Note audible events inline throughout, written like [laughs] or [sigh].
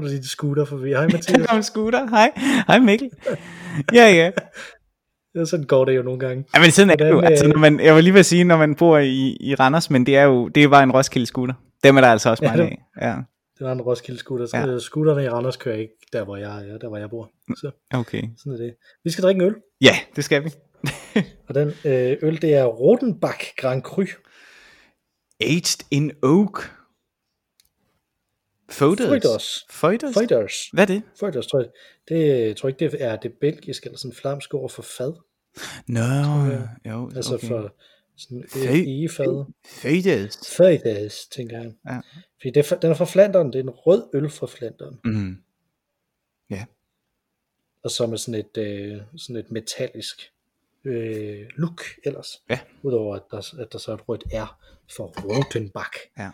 Kan du sige scooter forbi? Hej [laughs] Mathias. kom en scooter. Hej. Hej Mikkel. Ja, ja. [laughs] Ja, sådan går det jo nogle gange. Ja, men sådan er det jo. Altså, øh, når man, jeg vil lige vil sige, når man bor i, i Randers, men det er jo det er bare en Roskilde scooter. Dem er der altså også Ja, mange det- af. Ja, Det var en Roskilde scooter. Ja. Ja. Scooterne i Randers kører ikke der, hvor jeg er, der hvor jeg bor. Så okay. sådan er det. Vi skal drikke en øl, Ja, det skal vi. [laughs] og den øh, øl, det er Rodenbach Grand Cru. Aged in oak. Foeders. Photos. Foeders. Hvad er det? Foeders, tror jeg. Det jeg tror ikke, det er det belgiske, eller sådan flamsk ord for fad. Nå, jeg. jo, Altså okay. for sådan Fø- egefad. Photos. Foeders, tænker jeg. Ja. Fordi det den er fra Flandern, det er en rød øl fra Flandern. Mm. Og så med sådan et, øh, sådan et metallisk øh, look ellers. Ja. Udover at der, at der så er et rødt R for Rotenbach. Ja.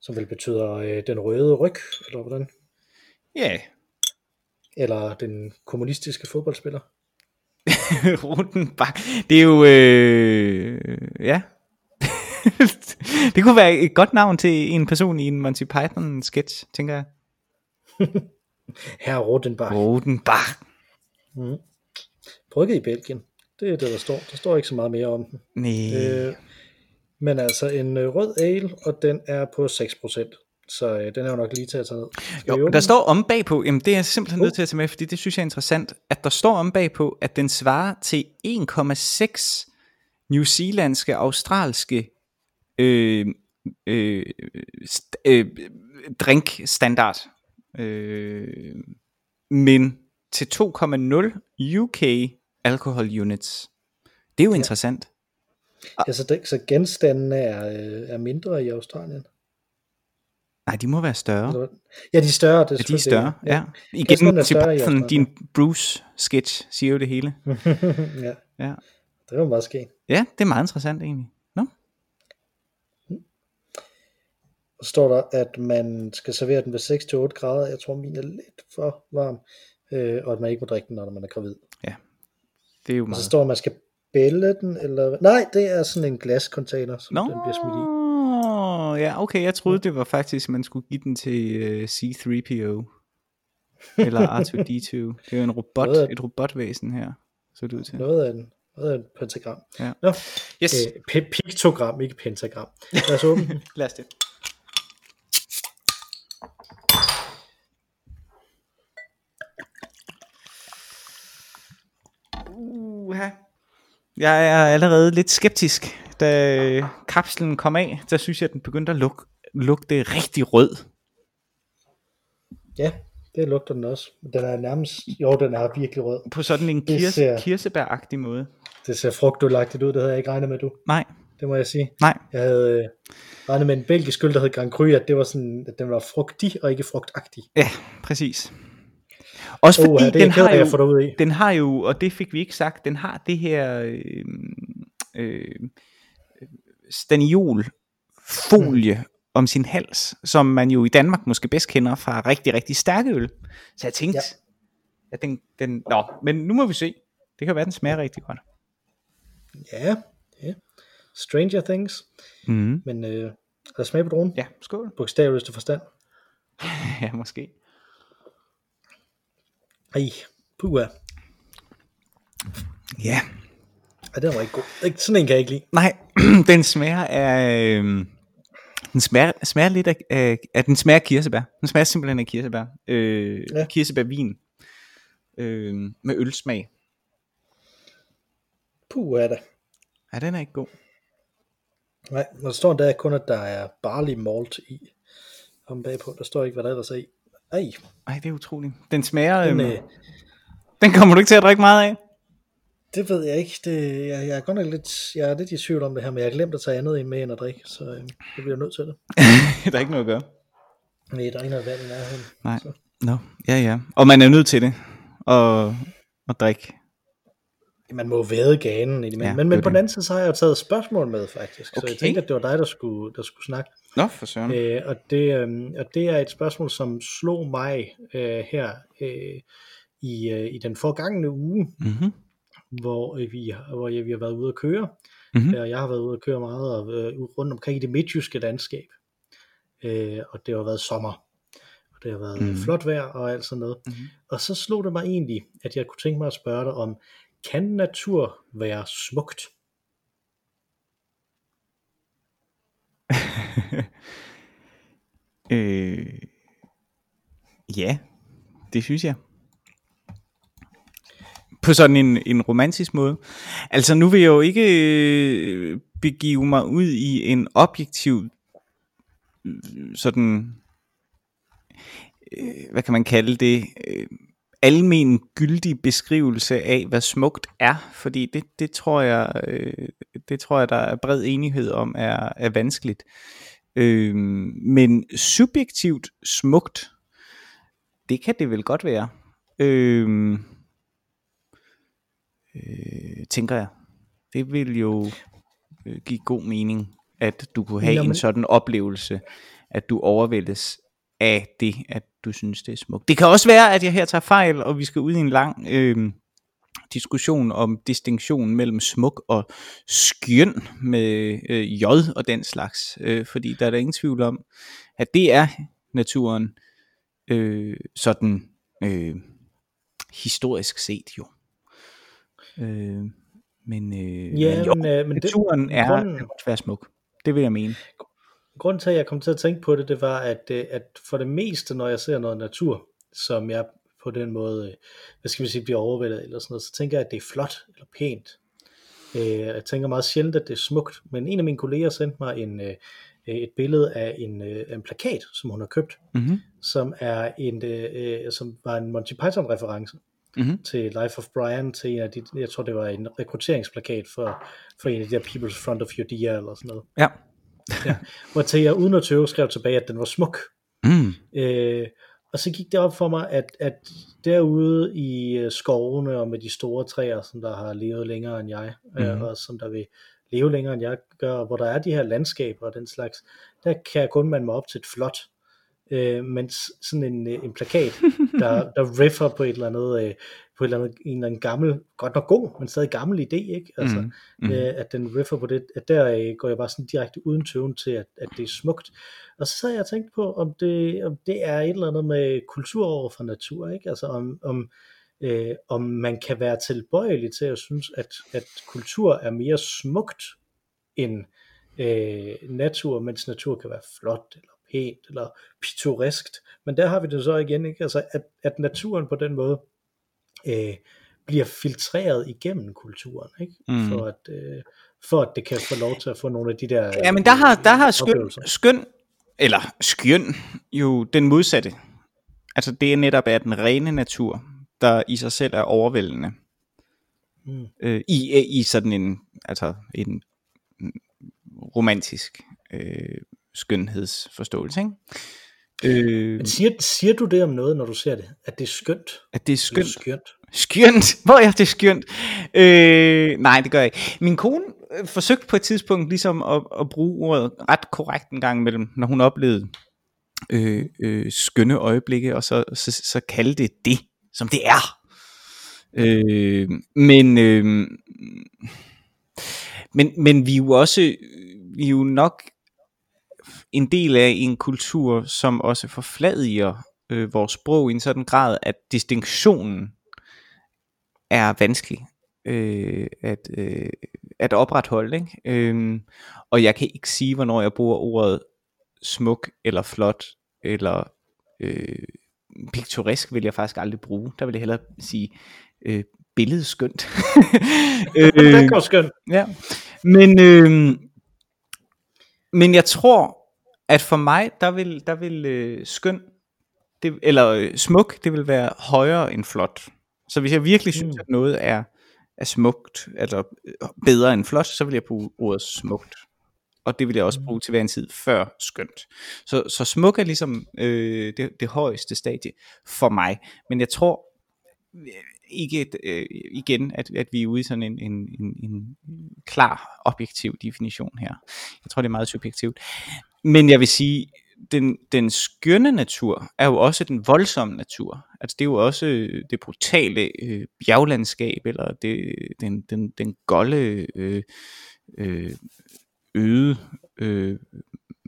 Som vel betyder øh, den røde ryg, eller hvordan? Ja, Eller den kommunistiske fodboldspiller. [laughs] Rutenbak. Det er jo, øh, ja. [laughs] det kunne være et godt navn til en person i en Monty Python sketch, tænker jeg. [laughs] Herr Rotenbach. Rutenbak. Mm. Brygget i Belgien. Det er det, der står. Der står ikke så meget mere om den. Nej. Øh, men altså en øh, rød ale, og den er på 6%. Så øh, den er jo nok lige til at tage ned. Skal Jo, der står om bagpå, jamen det er jeg simpelthen nødt Uh. til at tage med, fordi det synes jeg er interessant, at der står om bagpå, at den svarer til 1,6 New Zealandske, australske øh, øh, st- øh, drinkstandard. Øh, men til 2,0 UK alcohol units. Det er jo ja. interessant. Altså, det, så genstandene er, øh, er mindre i Australien? Nej, de må være større. Ja, de er større. Det er, Ja, de er større, det. ja. Igen, til Australien. din Bruce-sketch siger jo det hele. [laughs] ja, Ja. det var meget skægt. ja, det er meget interessant egentlig. Nå? Så står der, at man skal servere den ved 6-8 grader. Jeg tror, min er lidt for varm. Øh, og at man ikke må drikke den, når man er gravid. Det er jo Og så meget. står, at man skal bælge den, eller... Nej, det er sådan en glascontainer, som Nå, den bliver smidt i. ja, okay, jeg troede det var faktisk, at man skulle give den til uh, C3PO. [laughs] Eller R2D2. Det er jo en robot, af- et robotvæsen her, så det ud til. Noget af en, noget af en pentagram. Ja. Nå, Yes, øh, pi- piktogram, ikke pentagram. Lad os åbne den. [laughs] lad os det. Jeg er allerede lidt skeptisk. Da kapslen kom af, der synes jeg, at den begyndte at luk, lugte rigtig rød. Ja, det lugter den også. Den er nærmest... Jo, den er virkelig rød. På sådan en kirse, ser- kirsebæragtig måde. Det ser frugtulagtigt ud, det havde jeg ikke regnet med, du. Nej, Det må jeg sige. nej. Jeg havde øh, regnet med en belgisk øl, der hed Grand Cru, at det var sådan, at den var frugtig og ikke frugtagtig. Ja, præcis. Også fordi ja, det den, har jo, ud i. den har jo, og det fik vi ikke sagt, den har det her øh, øh, staniol folie mm. om sin hals, som man jo i Danmark måske bedst kender fra rigtig, rigtig stærke øl. Så jeg tænkte. Ja. at den, den, nå, men nu må vi se. Det kan være, den smager rigtig godt. Ja, ja. Stranger Things. Mm. Men øh, lad os smage på dronen. Ja, skål. Bogstaveligste forstand. [laughs] Ja, måske. Ej, puha. Ja. Ej, den var ikke god. Sådan en kan jeg ikke lide. Nej, [clears throat] den smager af... Øh, den smager, smager lidt af, af, af... Den smager af kirsebær. Den smager simpelthen af kirsebær. Øh, ja. Kirsebærvin. Øh, med ølsmag. Puha da. Ja, den er ikke god. Nej, der står der kun, at der er barley malt i. Om bagpå. Der står ikke, hvad der ellers er i. Ej, Ej, det er utroligt. Den smager... den, Den, øh, den kommer du ikke til at drikke meget af. det ved jeg ikke. Det, jeg, jeg, er godt nok lidt, jeg er lidt i tvivl om det her, men jeg har glemt at tage andet med end at drikke, så øh, det bliver nødt til det. [laughs] der er ikke noget at gøre. Nej, der er ikke noget vand i nærheden. Nej. Så. Nå, ja, ja. Og man er nødt til det. Og, og drikke. Man må væde ganen i det, men, Ja, men, men på den anden side, så har jeg jo taget spørgsmål med, faktisk. Så Okay. jeg tænker, at det var dig, der skulle, der skulle snakke. Nå, for søren. Øh, og, det, øh, og det er et spørgsmål, som slog mig øh, her øh, i, øh, i den forgangne uge, Mm-hmm. hvor, øh, vi, hvor jeg, vi har været ude at køre. Mhm. Og jeg har været ude at køre meget og, øh, rundt omkring i det midtjyske landskab. Øh, og det har været sommer. Og det har været mm. flot vejr og alt sådan noget. Mhm. Og så slog det mig egentlig, at jeg kunne tænke mig at spørge dig om, kan natur være smukt? [laughs] øh, ja, det synes jeg. På sådan en, en romantisk måde. Altså nu vil jeg jo ikke øh, begive mig ud i en objektiv øh, sådan øh, hvad kan man kalde det øh, almen gyldig beskrivelse af hvad smukt er, fordi det, det tror jeg øh, det tror jeg der er bred enighed om er, er vanskeligt. Øh, men subjektivt smukt, det kan det vel godt være. Øh, øh, tænker jeg. Det vil jo øh, give god mening, at du kunne have Jamen- en sådan oplevelse, at du overvældes af det, at du synes, det er smukt. Det kan også være, at jeg her tager fejl, og vi skal ud i en lang øh, diskussion om distinktionen mellem smuk og skøn med øh, J og den slags. Øh, fordi der er der ingen tvivl om, at det er naturen øh, sådan øh, historisk set jo. Øh, men, øh, Ja, men jo, men, øh, men det- naturen er, grunden- være smuk. Det vil jeg mene. Grunden til, at jeg kom til at tænke på det, det var, at, øh, at for det meste, når jeg ser noget natur, som jeg på den måde, øh, hvad skal vi sige, bliver overvældet eller sådan noget, så tænker jeg, at det er flot eller pænt. Øh, Jeg tænker meget sjældent, at det er smukt, men en af mine kolleger sendte mig en, et billede af en, en plakat, som hun har købt, Mm-hmm. som er en, som var en Monty Python reference Mm-hmm. til Life of Brian, til en af de, jeg tror det var en rekrutteringsplakat for, for en af de der People's Front of Judea eller sådan noget. Ja. Hvor til jeg uden at tøve skrev tilbage, at den var smuk. Mm. Øh, og så gik det op for mig, at, at derude i øh, skovene og med de store træer, som der har levet længere end jeg, mm. Øh, og som der vil leve længere end jeg gør, hvor der er de her landskaber og den slags, der kan jeg kun mande mig op til et flot. Øh, mens sådan en, øh, en plakat, der, [laughs] der riffer på et eller andet, øh, på et eller andet, en eller anden gammel, godt nok god, men stadig gammel idé, ikke? Altså, mm. Mhm. øh, at den riffer på det, at der øh, går jeg bare sådan direkte uden tøven til, at, at det er smukt. Og så sad jeg og tænkt på, om det, om det er et eller andet med kultur over for natur, ikke? Altså om, om, øh, om man kan være tilbøjelig til at synes, at, at kultur er mere smukt end øh, natur, mens natur kan være flot, eller pænt, eller pittoreskt. Men der har vi det så igen, ikke? Altså at, at naturen på den måde øh, bliver filtreret igennem kulturen, ikke? Mm. For, at, øh, for at det kan få lov til at få nogle af de der Ja, men der har, der har skøn, skøn, eller skøn, jo den modsatte. Altså det er netop af den rene natur, der i sig selv er overvældende. Mm. Øh, i, I sådan en, altså en romantisk øh, skønhedsforståelse, ikke? Øh, Men siger, siger du det om noget, når du ser det? At det er skønt? at det er Skønt. skønt. skønt. Skønt. [laughs] Hvor er det skønt? Øh, nej, det gør jeg ikke. Min kone øh, forsøgte på et tidspunkt ligesom at, at bruge ordet ret korrekt en gang imellem, når hun oplevede øh, øh, skønne øjeblikke, og så, så, så kaldte det det, som det er. Øh, men, øh, men, men vi er jo også, vi er jo nok en del af en kultur, som også forfladiger øh, vores sprog i en sådan grad, at distinktionen er vanskelig øh, at, øh, at opretholde. Ikke? Øh, og jeg kan ikke sige, hvornår jeg bruger ordet smuk eller flot eller øh, piktoresk vil jeg faktisk aldrig bruge. Der vil jeg hellere sige øh, billedskønt. [laughs] Det går skønt. Ja, men, øh, men jeg tror, at for mig, der vil, der vil øh, skøn, det, eller øh, smuk, det vil være højere end flot. Så hvis jeg virkelig synes, Mm. at noget er, er smukt, eller øh, bedre end flot, så vil jeg bruge ordet smukt. Og det vil jeg også bruge til hver en tid før skønt. Så, så smuk er ligesom øh, det, det højeste stadie for mig. Men jeg tror øh, ikke øh, igen, at, at vi er ude i sådan en, en, en, en klar, objektiv definition her. Jeg tror, det er meget subjektivt. Men jeg vil sige, den, den skønne natur er jo også den voldsomme natur. Altså det er jo også øh, det brutale øh, bjerglandskab, eller det, den, den, den golde, øh, øh, øde øh,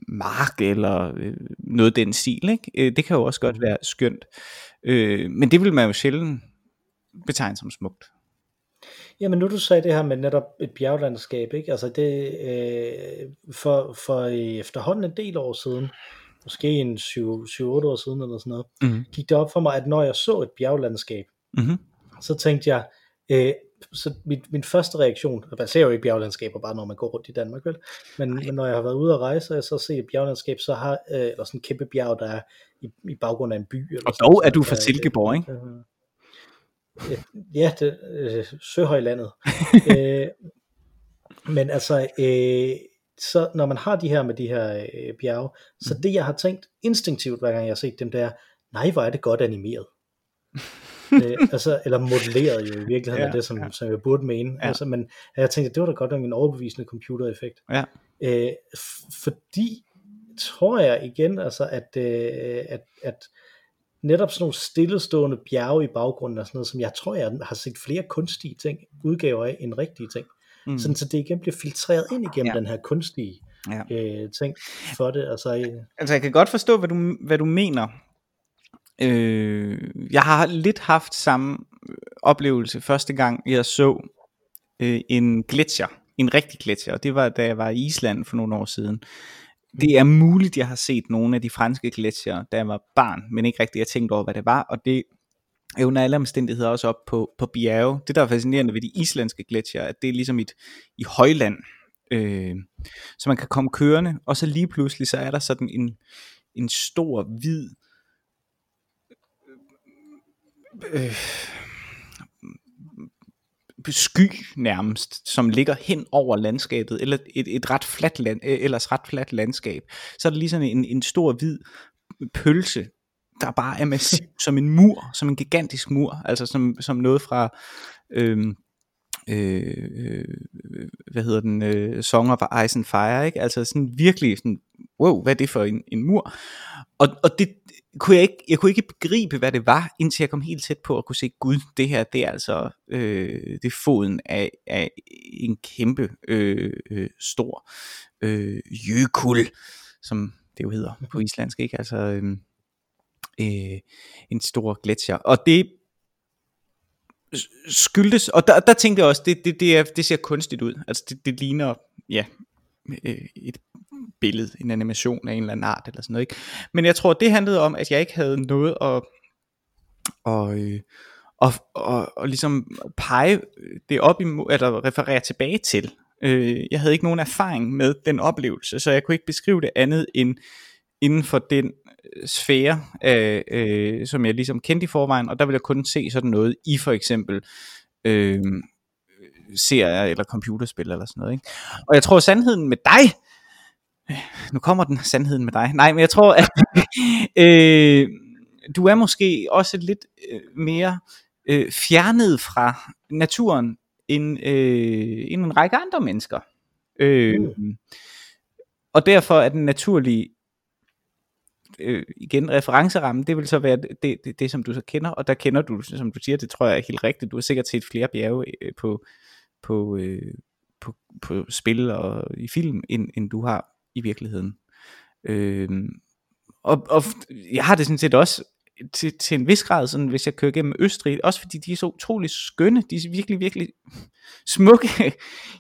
mark eller øh, noget den stil. Ikke? Øh, det kan jo også godt være skønt. Øh, men det vil man jo sjældent betegne som smukt. Jamen nu du sagde det her med netop et bjerglandskab, ikke? Altså det, øh, for, for efterhånden en del år siden, måske en 7-8 år siden eller sådan noget, mm. gik det op for mig, at når jeg så et bjerglandskab, mm-hmm. så tænkte jeg, øh, så mit, min første reaktion, og man ser jo ikke bjerglandskaber bare når man går rundt i Danmark, vel? Men, men når jeg har været ude at rejse, og jeg så ser et bjerglandskab, så har, øh, eller sådan en kæmpe bjerg, der er i, i baggrund af en by. Eller og dog er du fra Silkeborg, ikke? Øh, ja, det, øh, Søhøjlandet. [laughs] øh, men altså, øh, så når man har de her med de her øh, bjerge, så mm. det jeg har tænkt instinktivt, hver gang jeg har set dem, det er, nej, hvor er det godt animeret [laughs] øh, altså, eller modelleret jo i virkeligheden, ja, det som, ja. som jeg burde mene. Ja. Altså, men jeg tænkte, at det var da godt nok en overbevisende computereffekt. Ja. Øh, fordi, tror jeg igen, altså, at, øh, at, at netop sådan nogle stillestående bjerge i baggrunden og sådan noget, som jeg tror, jeg har set flere kunstige ting, udgaver af, end rigtige ting. Mm. Sådan, så det igen bliver filtreret ind igennem ja. den her kunstige ja. øh, ting for det. Altså, øh. altså jeg kan godt forstå, hvad du, hvad du mener, Øh, jeg har lidt haft samme oplevelse første gang, jeg så øh, en gletsjer, en rigtig gletsjer, og det var da jeg var i Island for nogle år siden. Det er muligt, jeg har set nogle af de franske gletsjer, da jeg var barn, men ikke rigtig jeg tænkte over, hvad det var, og det er under alle omstændigheder også op på, på bjerge. Det, der er fascinerende ved de islandske gletsjer, at det er ligesom et, i højland, øh, så man kan komme kørende, og så lige pludselig, så er der sådan en, en stor, hvid, øh, sky nærmest, som ligger hen over landskabet, eller et, et ret fladt land, øh, ellers ret fladt landskab. Så er der lige sådan en, en stor hvid pølse, der bare er massiv [laughs] som en mur, som en gigantisk mur, altså som, som noget fra, øhm, øh, øh, hvad hedder den, øh, Song of Ice and Fire, ikke? altså sådan virkelig sådan, wow, hvad er det for en, en mur? Og, og det, kunne jeg, ikke, jeg kunne ikke begribe, hvad det var, indtil jeg kom helt tæt på at kunne se, gud, det her, det er altså øh, det er foden af, af en kæmpe øh, øh, stor øh, jøkul, som det jo hedder på islandsk, ikke? Altså øh, øh, en stor gletsjer. Og det skyldtes, og der, der tænkte jeg også, det, det, det, er, det ser kunstigt ud. Altså det, det ligner, ja, Øh, et billede, en animation af en eller anden art eller sådan noget. Ikke? Men jeg tror, det handlede om, at jeg ikke havde noget at, og, øh, og, og, og ligesom pege det op imod, eller referere tilbage til. Øh, jeg havde ikke nogen erfaring med den oplevelse, så jeg kunne ikke beskrive det andet end inden for den øh, sfære, øh, øh, som jeg ligesom kendte i forvejen, og der ville jeg kun se sådan noget i for eksempel øh, serier eller computerspil eller sådan noget. Ikke? Og jeg tror, sandheden med dig nu kommer den sandheden med dig. Nej, men jeg tror, at [laughs] øh, du er måske også lidt øh, mere øh, fjernet fra naturen end, øh, end en række andre mennesker. Øh, mm. Og derfor er den naturlige øh, igen referenceramme, det vil så være det, det, det, som du så kender, og der kender du, som du siger, det tror jeg er helt rigtigt, du har sikkert set flere bjerge øh, på, på, øh, på, på spil og i film, end, end du har i virkeligheden. Øh, og, og jeg har det sådan set også til, til en vis grad, sådan, hvis jeg kører gennem Østrig, også fordi de er så utrolig skønne, de er virkelig, virkelig [laughs] smukke,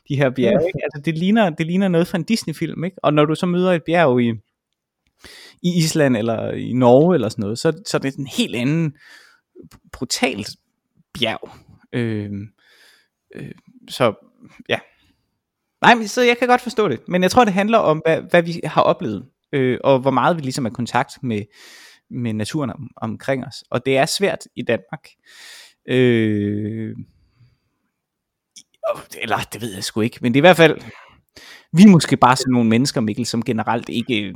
de her bjerge. Ikke? Altså, det, ligner, det ligner noget fra en Disney-film, ikke? og når du så møder et bjerg i, i Island eller i Norge eller sådan noget, så, så er det en helt anden brutalt bjerg. Øh, øh, så ja, Nej, men, så jeg kan godt forstå det. Men jeg tror, det handler om, hvad, hvad vi har oplevet, øh, og hvor meget vi ligesom er i kontakt med, med naturen om, omkring os. Og det er svært i Danmark. Øh, eller det ved jeg sgu ikke, men det er i hvert fald, vi er måske bare sådan nogle mennesker, Mikkel, som generelt ikke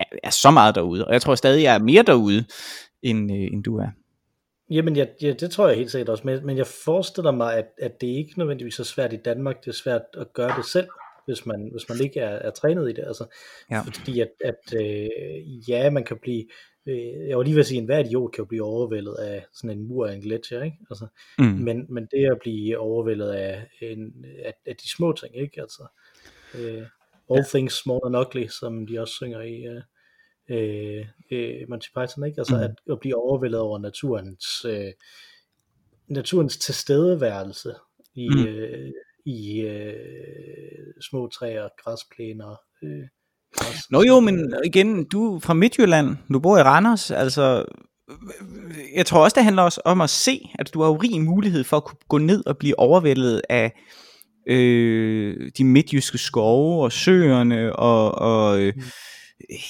er, er så meget derude. Og jeg tror stadig, jeg er mere derude, end, øh, end du er. Jamen, ja, ja, det tror jeg helt sikkert også, men, men jeg forestiller mig, at, at det ikke nødvendigvis er svært i Danmark, det er svært at gøre det selv, hvis man, hvis man ikke er, er trænet i det, altså, ja. fordi at, at øh, ja, man kan blive, øh, jeg var lige ved at sige, at enhver idiot kan jo blive overvældet af sådan en mur af en gletsjer, ikke? Altså, mm. men, men det at blive overvældet af, en, af, af de små ting, ikke? Altså, øh, All ja. Things Small and Ugly, som de også synger i uh, uh, uh, Monty Python, ikke? Altså mm. at, at blive overvældet over naturens, uh, naturens tilstedeværelse i, mm. uh, i uh, små træer, græsplæner, uh, Nå jo, men igen, du er fra Midtjylland, du bor i Randers, altså jeg tror også, det handler også om at se, at du har jo rig mulighed for at kunne gå ned og blive overvældet af øh, de midtjyske skove og søerne og, og øh, mm.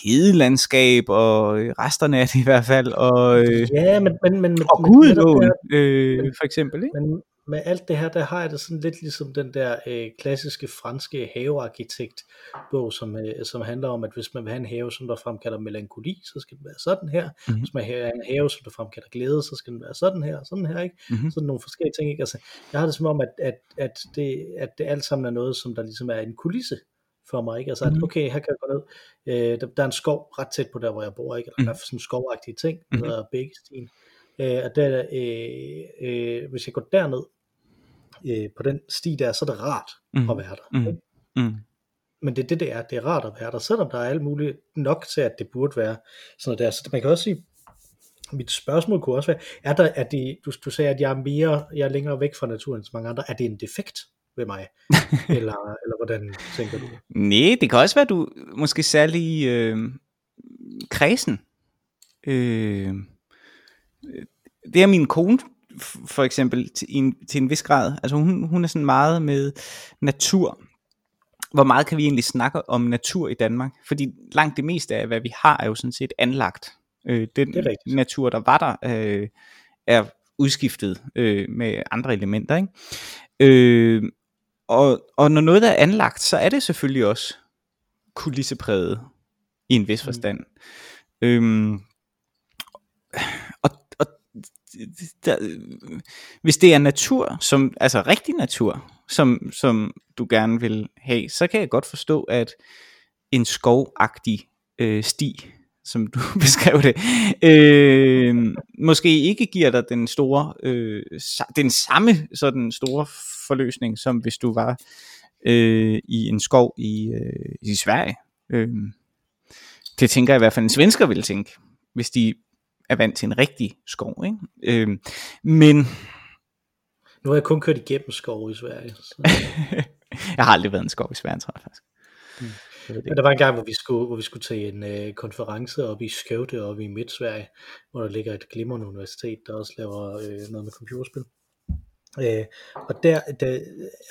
Hedelandskab og øh, resterne af det i hvert fald. Og, øh, ja, men, men, men, og Gudelåen øh, for eksempel. Ikke? Men, med alt det her, der har jeg det sådan lidt ligesom den der øh, klassiske franske havearkitekt bog, som, øh, som handler om, at hvis man vil have en have, som der fremkalder melankoli, så skal den være sådan her. Mm-hmm. Hvis man vil have en have, som der fremkalder glæde, så skal den være sådan her, sådan her, ikke? Mm-hmm. Sådan nogle forskellige ting, ikke? Altså, jeg har det som om, at, at, at, det, at det alt sammen er noget, som der ligesom er en kulisse for mig, ikke? Altså, at, mhm. okay, her kan jeg gå ned, øh, der, der, er en skov ret tæt på der, hvor jeg bor, ikke? Eller der er sådan skovagtige ting, der mm-hmm. hedder Bækkestien. Øh, og der, øh, øh, hvis jeg går derned, øh, på den sti der, så er det rart mm. at være der. Mm. Mm. Men det er det, det er. Det er rart at være der, selvom der er alt muligt nok til, at det burde være sådan noget der. Så man kan også sige, mit spørgsmål kunne også være, er der, er det, du, du sagde, at jeg er mere, jeg er længere væk fra naturen end så mange andre, er det en defekt ved mig? [laughs] eller, eller hvordan tænker du? Nej, det kan også være, du måske særlig øh, kredsen. Øh, det er min kone for eksempel til en, til en vis grad. Altså hun, hun er sådan meget med natur. Hvor meget kan vi egentlig snakke om natur i Danmark? Fordi langt det meste af, hvad vi har, er jo sådan set anlagt. Øh, den natur, der var der, øh, er udskiftet øh, med andre elementer. Ikke? Øh, og, og når noget er anlagt, så er det selvfølgelig også kulissepræget i en vis mm. forstand. Mm. Øhm, og der, hvis det er natur, som, altså rigtig natur, som, som du gerne vil have, så kan jeg godt forstå, at en skovagtig øh, sti, som du [laughs] beskrev det, øh, måske ikke giver dig den store, øh, den samme sådan store forløsning, som hvis du var øh, i en skov i, øh, i Sverige. Øh, det tænker jeg i hvert fald en svensker vil tænke, hvis de er vant til en rigtig skov. Ikke? Øh, men... Nu har jeg kun kørt igennem skov i Sverige. Så. [laughs] jeg har aldrig været en skov i Sverige, tror jeg faktisk. Mm. Men der var en gang, hvor vi skulle, hvor vi skulle til en øh, konference oppe i Skövde, oppe i Midt-Sverige, hvor der ligger et glimrende universitet, der også laver øh, noget med computerspil. Øh, og der, der,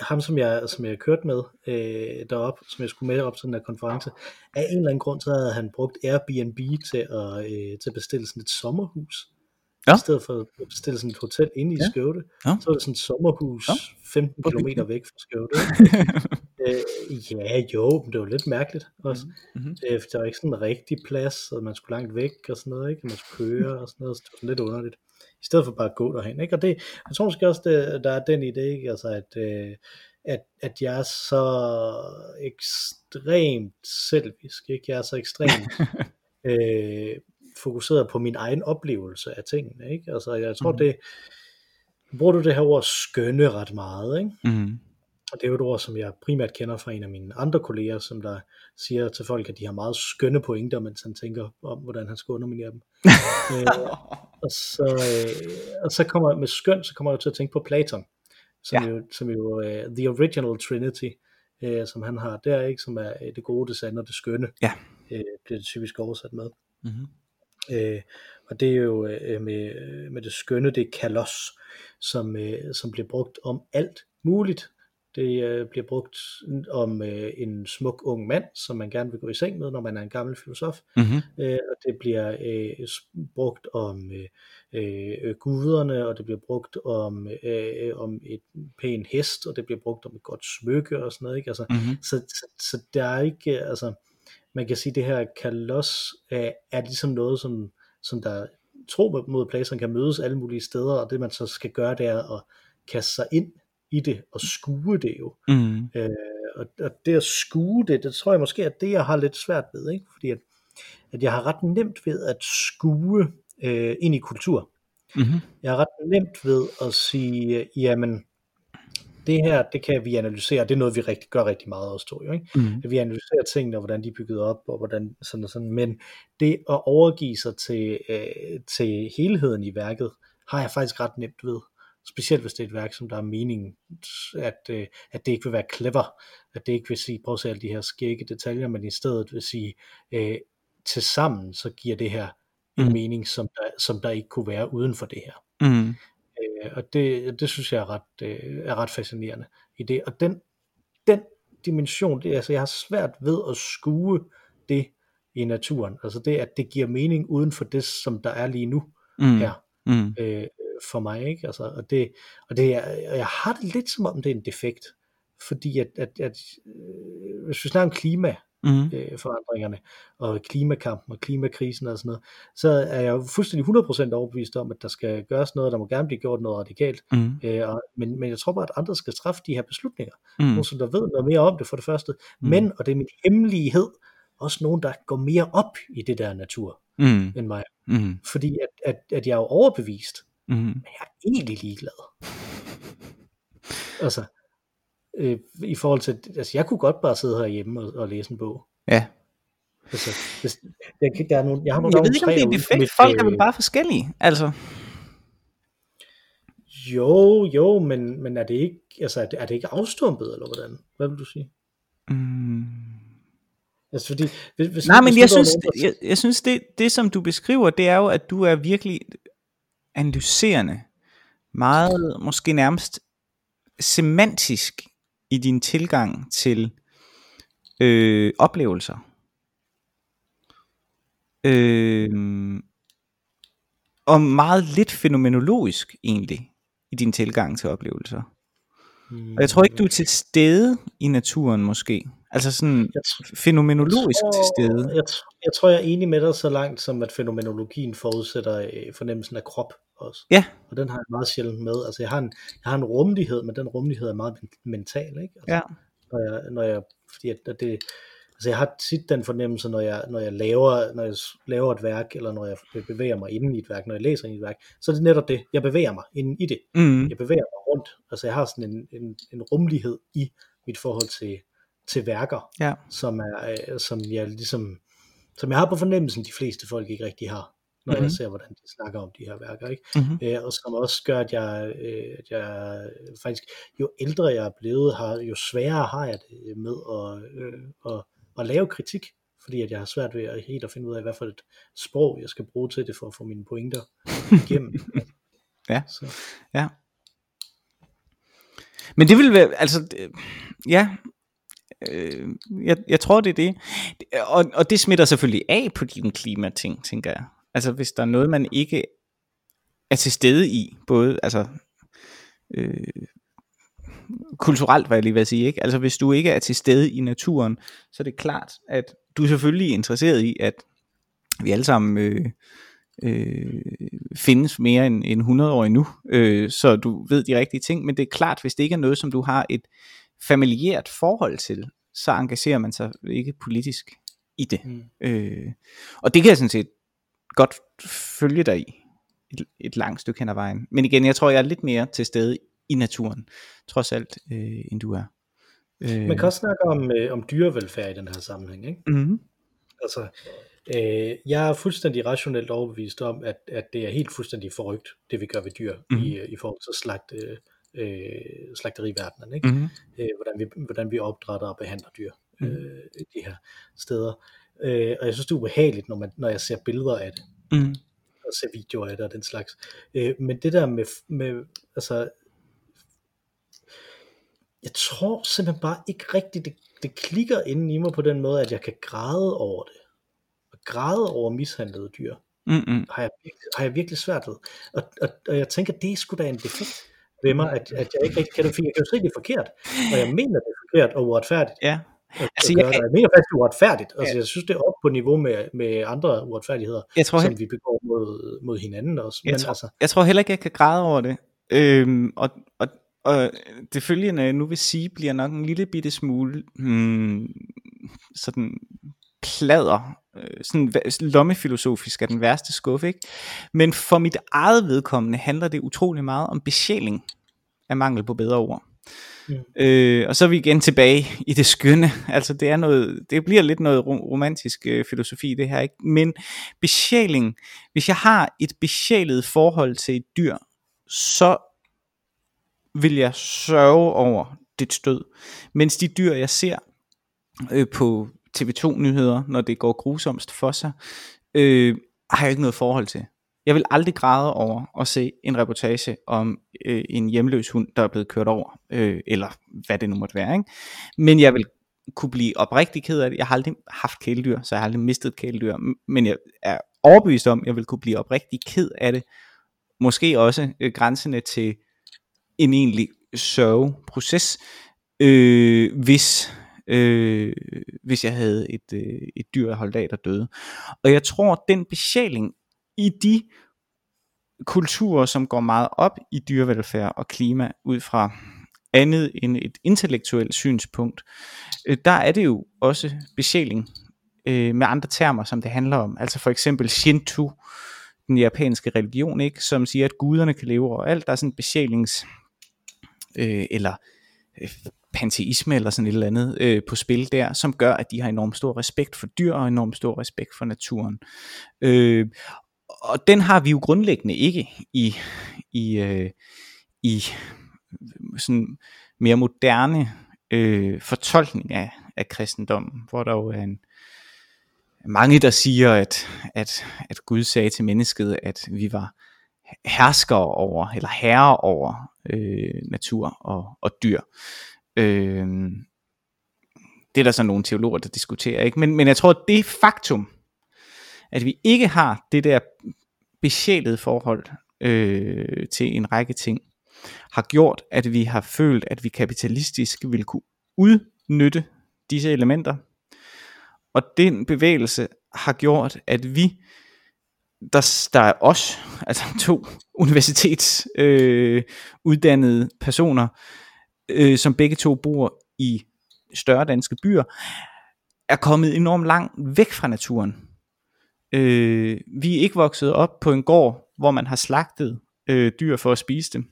ham som jeg, som jeg kørte med øh, derop, som jeg skulle med op til den der konference, af en eller anden grund, så havde han brugt Airbnb til at, øh, til at bestille sådan et sommerhus. Ja. I stedet for at bestille sådan et hotel inde i ja. Skøvde, ja. så var det sådan et sommerhus ja. 15 km væk fra Skøvde. [laughs] øh, ja, jo, men det var lidt mærkeligt også. Mm-hmm. Øh, der var ikke sådan en rigtig plads, og man skulle langt væk og sådan noget, ikke? man skulle køre og sådan noget, så det var sådan lidt underligt i stedet for bare at gå derhen. Ikke? Og det, jeg tror måske også, det, der er den idé, ikke? Altså, at, øh, at, at jeg er så ekstremt selvisk, ikke? jeg er så ekstremt [laughs] øh, fokuseret på min egen oplevelse af tingene. Ikke? Altså, jeg tror, mm. det, bruger du det her ord skønne ret meget, ikke? Mm. Og det er jo et ord, som jeg primært kender fra en af mine andre kolleger, som der siger til folk, at de har meget skønne pointer, mens han tænker om, hvordan han skal underminere dem. [laughs] øh, og, så, øh, og så kommer med skøn, så kommer jeg til at tænke på Platon, som ja. jo, som jo uh, The Original Trinity, uh, som han har der, ikke, som er uh, det gode, det sande og det skønne, ja. uh, bliver det typisk oversat med. Mm-hmm. Uh, og det er jo uh, med, med det skønne, det er kalos, som, uh, som bliver brugt om alt muligt det øh, bliver brugt om øh, en smuk ung mand, som man gerne vil gå i seng med, når man er en gammel filosof. Mm-hmm. Øh, og det bliver øh, brugt om øh, øh, guderne, og det bliver brugt om, øh, om et pæn hest, og det bliver brugt om et godt smykke og sådan noget. Ikke? Altså, mm-hmm. så, så, så der er ikke, altså, man kan sige, at det her kalos er, er ligesom noget, som, som der tro mod Platon kan mødes alle mulige steder, og det man så skal gøre, det er at kaste sig ind i det og skue det jo. Mm. Øh, og, og det at skue det, det tror jeg måske er det, jeg har lidt svært ved, ikke? fordi at, at jeg har ret nemt ved at skue øh, ind i kultur. Mm-hmm. Jeg har ret nemt ved at sige, jamen, det her, det kan vi analysere, det er noget, vi rigtig, gør rigtig meget også, to, jo, ikke? Mm. At vi analyserer tingene, og hvordan de er bygget op, og hvordan sådan og sådan, men det at overgive sig til, øh, til helheden i værket, har jeg faktisk ret nemt ved. Specielt hvis det er et værk, som der er meningen, at, øh, at det ikke vil være clever, at det ikke vil sige, prøv at se alle de her skægge detaljer, men i stedet vil sige, øh, til sammen, så giver det her en Mm. mening, som der, som der ikke kunne være uden for det her. Mm. Øh, og det, det synes jeg er ret, øh, er ret fascinerende i det. Og den, den dimension, det, altså jeg har svært ved at skue det i naturen. Altså det, at det giver mening uden for det, som der er lige nu Mm. her Mm. øh, for mig. Ikke? Altså, og det, og det og jeg har det lidt som om, det er en defekt. Fordi at, at, at øh, hvis vi snakker om klima, Mm. øh, forandringerne og klimakampen og klimakrisen og sådan noget, så er jeg jo fuldstændig 100% overbevist om, at der skal gøres noget, der må gerne blive gjort noget radikalt, Mm. øh, og, men, men jeg tror bare, at andre skal træffe de her beslutninger, Mm. nogen som der ved noget mere om det for det første, Mm. men, og det er min hemmelighed, også nogen, der går mere op i det der natur Mm. end mig, Mm. fordi at, at, at jeg er jo overbevist, Mm. men jeg er egentlig ligeglad. Altså, øh, i forhold til, altså jeg kunne godt bare sidde herhjemme og, og læse en bog. Ja. Altså, hvis, jeg, der er nogle, jeg har nogle Jeg ved ikke, om det er defekt. mit, Folk er vel øh, bare forskellige. Altså. Jo, jo, men, men er det ikke, altså er det, er det ikke afstumpet, eller hvordan? Hvad vil du sige? Mm. Altså fordi, hvis, hvis, Nej, men hvis jeg synes, nogen, der- jeg, jeg synes det, det som du beskriver, det er jo, at du er virkelig analyserende, meget måske nærmest semantisk i din tilgang til øh, oplevelser. Øh, og meget lidt fænomenologisk egentlig i din tilgang til oplevelser. Og jeg tror ikke, du er til stede i naturen måske. Altså sådan jeg, fænomenologisk tror- til stede. Jeg, jeg tror, jeg er enig med dig så langt, som at fænomenologien forudsætter øh, fornemmelsen af krop også. Ja. Og den har jeg meget sjældent med. Altså jeg har en, jeg har en rummelighed, men den rummelighed er meget men- mental, ikke? Altså, Ja. når jeg, når jeg, fordi at det, altså jeg har tit den fornemmelse, når jeg, når jeg laver, når jeg laver et værk, eller når jeg bevæger mig inden i et værk, når jeg læser i et værk, så er det netop det. Jeg bevæger mig inden i det. Mm. Jeg bevæger mig rundt. Altså jeg har sådan en, en, en rummelighed i mit forhold til, til værker, Ja. som, er, øh, som jeg ligesom, som jeg har på fornemmelsen, de fleste folk ikke rigtig har, når Mhm. jeg ser, hvordan de snakker om de her værker, ikke? Mm-hmm. Øh, og som også gør, at jeg, øh, at jeg faktisk, jo ældre jeg er blevet, har, jo sværere har jeg det med at, øh, at, at lave kritik, fordi at jeg har svært ved at helt at finde ud af, hvad for et sprog, jeg skal bruge til det, for at få mine pointer igennem. [laughs] Ja. Så, Ja. Men det vil være, altså, det- ja, øh, jeg, jeg tror det er det. Og, og det smitter selvfølgelig af på din klimating, tænker jeg. Altså hvis der er noget, man ikke er til stede i, både, altså, øh, kulturelt, hvad jeg lige vil sige, ikke? Altså hvis du ikke er til stede i naturen, så er det klart, at du er selvfølgelig interesseret i, at vi alle sammen øh, øh, findes mere end, end 100 år endnu, øh, så du ved de rigtige ting, men det er klart, hvis det ikke er noget, som du har et familiært forhold til, så engagerer man sig ikke politisk i det. mm. Øh, og det kan jeg sådan set godt følge dig i, et, et langt stykke hen ad vejen. Men igen, jeg tror, jeg er lidt mere til stede i naturen, trods alt, øh, end du er. Øh, Man kan også snakke om, øh, om dyrevelfærd i den her sammenhæng, ikke? mm, Altså, øh, jeg er fuldstændig rationelt overbevist om, at, at det er helt fuldstændig forrygt, det vi gør ved dyr Mhm. mm. i, i forhold til slagt, øh, øh, slagteriverdenen, ikke? mm, Øh, hvordan, vi, hvordan vi opdrætter og behandler dyr Mhm. øh, i de her steder. Øh, og jeg synes, det er ubehageligt, når, man, når jeg ser billeder af det, mm, og ser videoer af det og den slags. Øh, men det der med, med altså, jeg tror simpelthen bare ikke rigtigt, det, det klikker inden i mig på den måde, at jeg kan græde over det. Og græde over mishandlede dyr, mm, mm, har jeg, har jeg virkelig svært ved. Og, og, og jeg tænker, det sgu da en defekt ved mig, at, at jeg ikke rigtig kan det, fordi jeg kan jo se, det er forkert. Og jeg mener, det er forkert og uretfærdigt. ja. At, Altså, altså, jeg jeg, jeg mener faktisk, det er uretfærdigt. Altså, Ja. jeg synes, det er op på niveau med, med andre uretfærdigheder, Jeg tror, som vi begår mod, mod hinanden også. Jeg Men tror- altså, Jeg tror heller ikke, jeg kan græde over det. Øhm, og, og, og det følgende, jeg nu vil sige, bliver nok en lille bitte smule hmm, sådan plader, øh, sådan lommefilosofisk er den værste skuffe, ikke? Men for mit eget vedkommende handler det utrolig meget om besjæling af mangel på bedre ord. Mm. Øh, og så er vi igen tilbage i det skønne. Altså det er noget, det bliver lidt noget romantisk øh, filosofi det her, ikke? Men besjæling, hvis jeg har et besjælet forhold til et dyr, så vil jeg sørge over dit stød. Mens de dyr jeg ser øh, på TV2 nyheder, når det går grusomst for sig, øh, har jeg ikke noget forhold til. Jeg vil aldrig græde over at se en reportage om øh, en hjemløs hund, der er blevet kørt over, øh, eller hvad det nu måtte være. Ikke? Men jeg vil kunne blive oprigtig ked af det. Jeg har aldrig haft kæledyr, så jeg har aldrig mistet et kæledyr, men jeg er overbevist om, at jeg vil kunne blive oprigtig ked af det. Måske også øh, grænsende til en egentlig sørgeproces, øh, hvis øh, hvis jeg havde et, øh, et dyr, jeg holdt af, der døde. Og jeg tror, den besjæling i de kulturer, som går meget op i dyrevelfærd og klima ud fra andet end et intellektuelt synspunkt, øh, der er det jo også besjæling øh, med andre termer, som det handler om. Altså for eksempel Shinto, den japanske religion, ikke, som siger, at guderne kan leve over alt. Der er sådan en besjælings øh, eller øh, panteisme eller sådan et eller andet øh, på spil der, som gør, at de har enormt stor respekt for dyr og enormt stor respekt for naturen. Øh, og den har vi jo grundlæggende ikke i, i, øh, i sådan mere moderne øh, fortolkning af, af kristendommen, hvor der jo er en, mange, der siger, at, at, at Gud sagde til mennesket, at vi var hersker over, eller herrer over øh, natur og, og dyr. Øh, det er der så nogle teologer, der diskuterer, ikke? Men, men jeg tror, at det faktum, at vi ikke har det der besjælede forhold øh, til en række ting, har gjort, at vi har følt, at vi kapitalistisk vil kunne udnytte disse elementer. Og den bevægelse har gjort, at vi, der, der er os, [laughs] altså to universitetsuddannede øh, personer, øh, som begge to bor i større danske byer, er kommet enormt langt væk fra naturen. Øh, vi er ikke vokset op på en gård, hvor man har slagtet øh, dyr for at spise dem,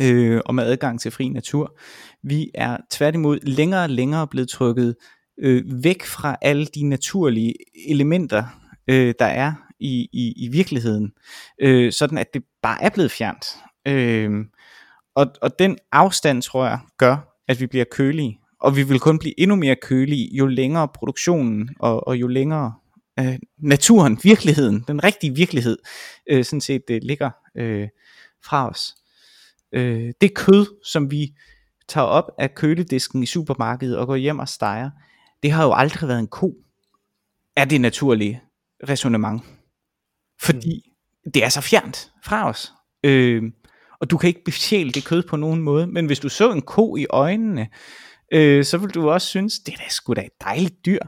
øh, og med adgang til fri natur. Vi er tværtimod længere og længere blevet trykket øh, væk fra alle de naturlige elementer, øh, der er i, i, i virkeligheden, øh, sådan at det bare er blevet fjernt. Øh, og, og den afstand, tror jeg, gør, at vi bliver kølige. Og vi vil kun blive endnu mere kølige, jo længere produktionen og, og jo længere øh, naturen, virkeligheden, den rigtige virkelighed, øh, sådan set øh, ligger øh, fra os. Øh, det kød, som vi tager op af køledisken i supermarkedet og går hjem og steger, det har jo aldrig været en ko, er det naturlige resonemang. Fordi mm. det er så fjernt fra os. Øh, og du kan ikke besjæle det kød på nogen måde, men hvis du så en ko i øjnene, øh, så vil du også synes, det er da sgu da et dejligt dyr.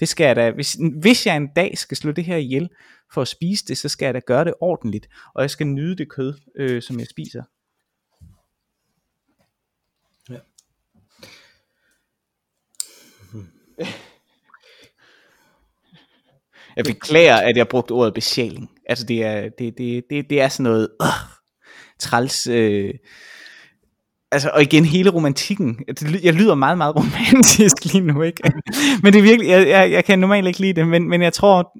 Det skal jeg da, hvis, hvis jeg en dag skal slå det her ihjel for at spise det, så skal jeg da gøre det ordentligt, og jeg skal nyde det kød, øh, som jeg spiser. Ja. [laughs] Jeg beklager, at jeg brugte ordet besjæling. Altså det er, det, det, det, det er sådan noget øh, træls... Øh, altså, og igen hele romantikken, jeg lyder meget, meget romantisk [laughs] lige nu, ikke? men det er virkelig, jeg, jeg, jeg kan normalt ikke lide det, men, men jeg tror,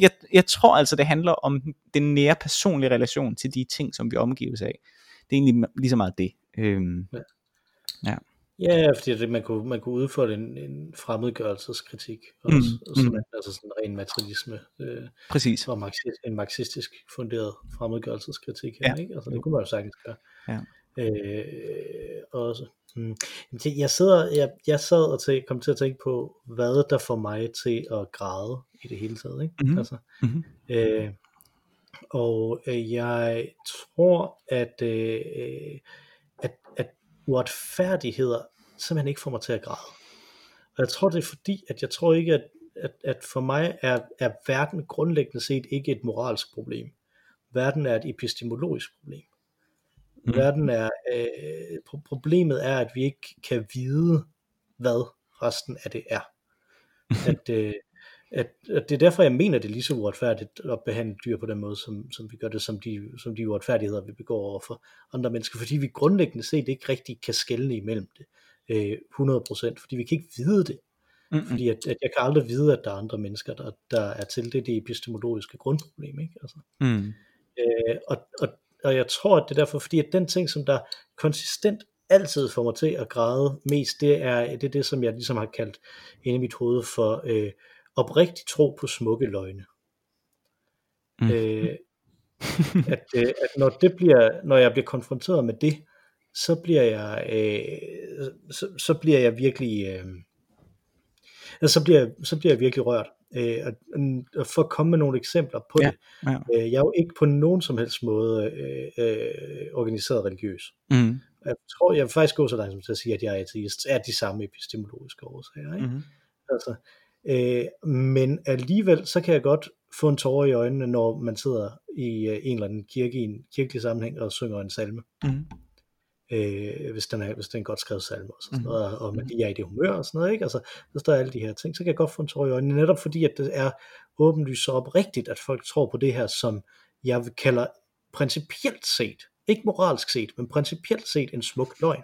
jeg, jeg tror altså, det handler om den nære personlige relation til de ting, som vi omgives af. Det er egentlig lige så meget det. Øhm, ja. ja. Ja, fordi det, man, kunne, man kunne udføre en, en fremmedgørelseskritik også, mm, også mm. altså sådan en materialisme. Øh, Præcis. Og marxist, en marxistisk funderet fremmedgørelseskritik her, ja. ikke? Altså det kunne man jo sagtens gøre. Ja. Øh, også. Hmm. Jeg, sidder, jeg, jeg sad og tæ, kom til at tænke på, hvad der får mig til at græde i det hele taget. Ikke? Mm-hmm. Altså, mm-hmm. Øh, og øh, jeg tror, at, øh, at uretfærdigheder simpelthen ikke får mig til at græde. Og jeg tror, det er fordi, at jeg tror ikke, at, at, at for mig er, er verden grundlæggende set ikke et moralsk problem. Verden er et epistemologisk problem. Mm. Verden er, øh, problemet er, at vi ikke kan vide, hvad resten af det er. [laughs] at, øh, at, at det er derfor, jeg mener, det er lige så uretfærdigt at behandle dyr på den måde, som, som vi gør det, som de, som de uretfærdigheder, vi begår over for andre mennesker, fordi vi grundlæggende set ikke rigtig kan skelne imellem det øh, 100%, fordi vi kan ikke vide det. Mm-hmm. Fordi at, at jeg kan aldrig vide, at der er andre mennesker, der, der er til det, det epistemologiske grundproblem. Ikke? Altså. Mm. Øh, og, og, og jeg tror, at det er derfor, fordi at den ting, som der konsistent altid får mig til at græde mest, det er det, er det som jeg ligesom har kaldt inde i mit hoved for øh, oprigtig tro på smukke løgne. Mm. Øh, [laughs] at, øh, at når, det bliver, når jeg bliver konfronteret med det, så bliver jeg, øh, så, så bliver jeg virkelig, øh, altså, så bliver, så bliver jeg virkelig rørt. Øh, og, og for at komme med nogle eksempler på ja, det, ja. Øh, jeg er jo ikke på nogen som helst måde øh, øh, organiseret religiøs. Mm. Jeg tror, jeg vil faktisk gå så langt som til at sige, at jeg er ateist, er de samme epistemologiske årsager. Ikke? Mm. Altså, øh, men alligevel, så kan jeg godt få en tårer i øjnene, når man sidder i øh, en eller anden kirke i en kirkelig sammenhæng og synger en salme. Mm øh, hvis, den er, hvis den er en godt skrevet salme og sådan mm. noget, og man lige er i det humør og sådan noget, ikke? Altså, så står alle de her ting, så kan jeg godt få en tår i øjnene, netop fordi, at det er åbenlyst så oprigtigt, at folk tror på det her, som jeg vil kalde principielt set, ikke moralsk set, men principielt set en smuk løgn,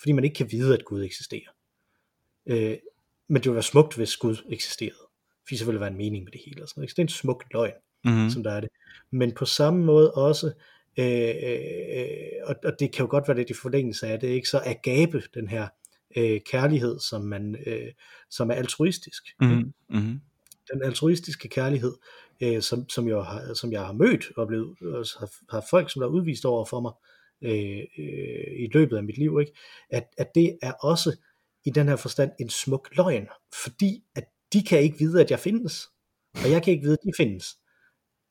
fordi man ikke kan vide, at Gud eksisterer. Øh, men det ville være smukt, hvis Gud eksisterede, fordi så ville der være en mening med det hele. Og sådan noget. Så det er en smuk løgn, mm. som der er det. Men på samme måde også, Øh, øh, og, og det kan jo godt være lidt i forlængelse af det, ikke? Så agape, den her øh, kærlighed, som, man, øh, som er altruistisk. Mm-hmm. Mm-hmm. Den altruistiske kærlighed, øh, som, som, jeg har, som jeg har mødt og blevet, og har, har folk, som der er udvist over for mig øh, øh, i løbet af mit liv, ikke? At, at det er også i den her forstand en smuk løgn, fordi at de kan ikke vide, at jeg findes, og jeg kan ikke vide, at de findes.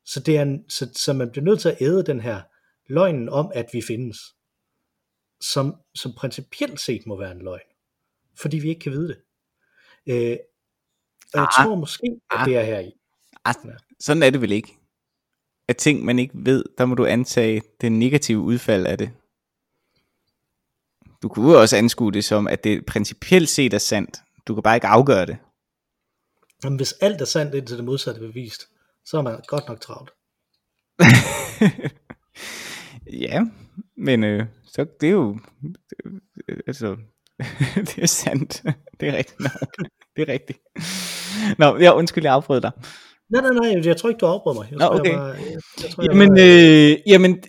Så, det er en, så, så man bliver nødt til at æde den her løgnen om, at vi findes, som, som principielt set må være en løgn, fordi vi ikke kan vide det. Øh, og jeg ah, tror måske, at ah, det er her i. Ah. Sådan er det vel ikke. At ting, man ikke ved, der må du antage det negative udfald af det. Du kunne også anskue det som, at det principielt set er sandt. Du kan bare ikke afgøre det. Men hvis alt er sandt, indtil det modsatte er bevist, så er man godt nok travlt. [laughs] Ja, men øh, så det er jo, øh, altså, [laughs] det er sandt. Det er rigtigt nok. Det er rigtigt. Nå, jeg undskyld, jeg afbrød dig. Nej, nej, nej, jeg tror ikke, du afbrød mig. Jeg Nå, tror, okay. Jeg var, jeg, jeg tror, jamen, jeg var, øh, jamen,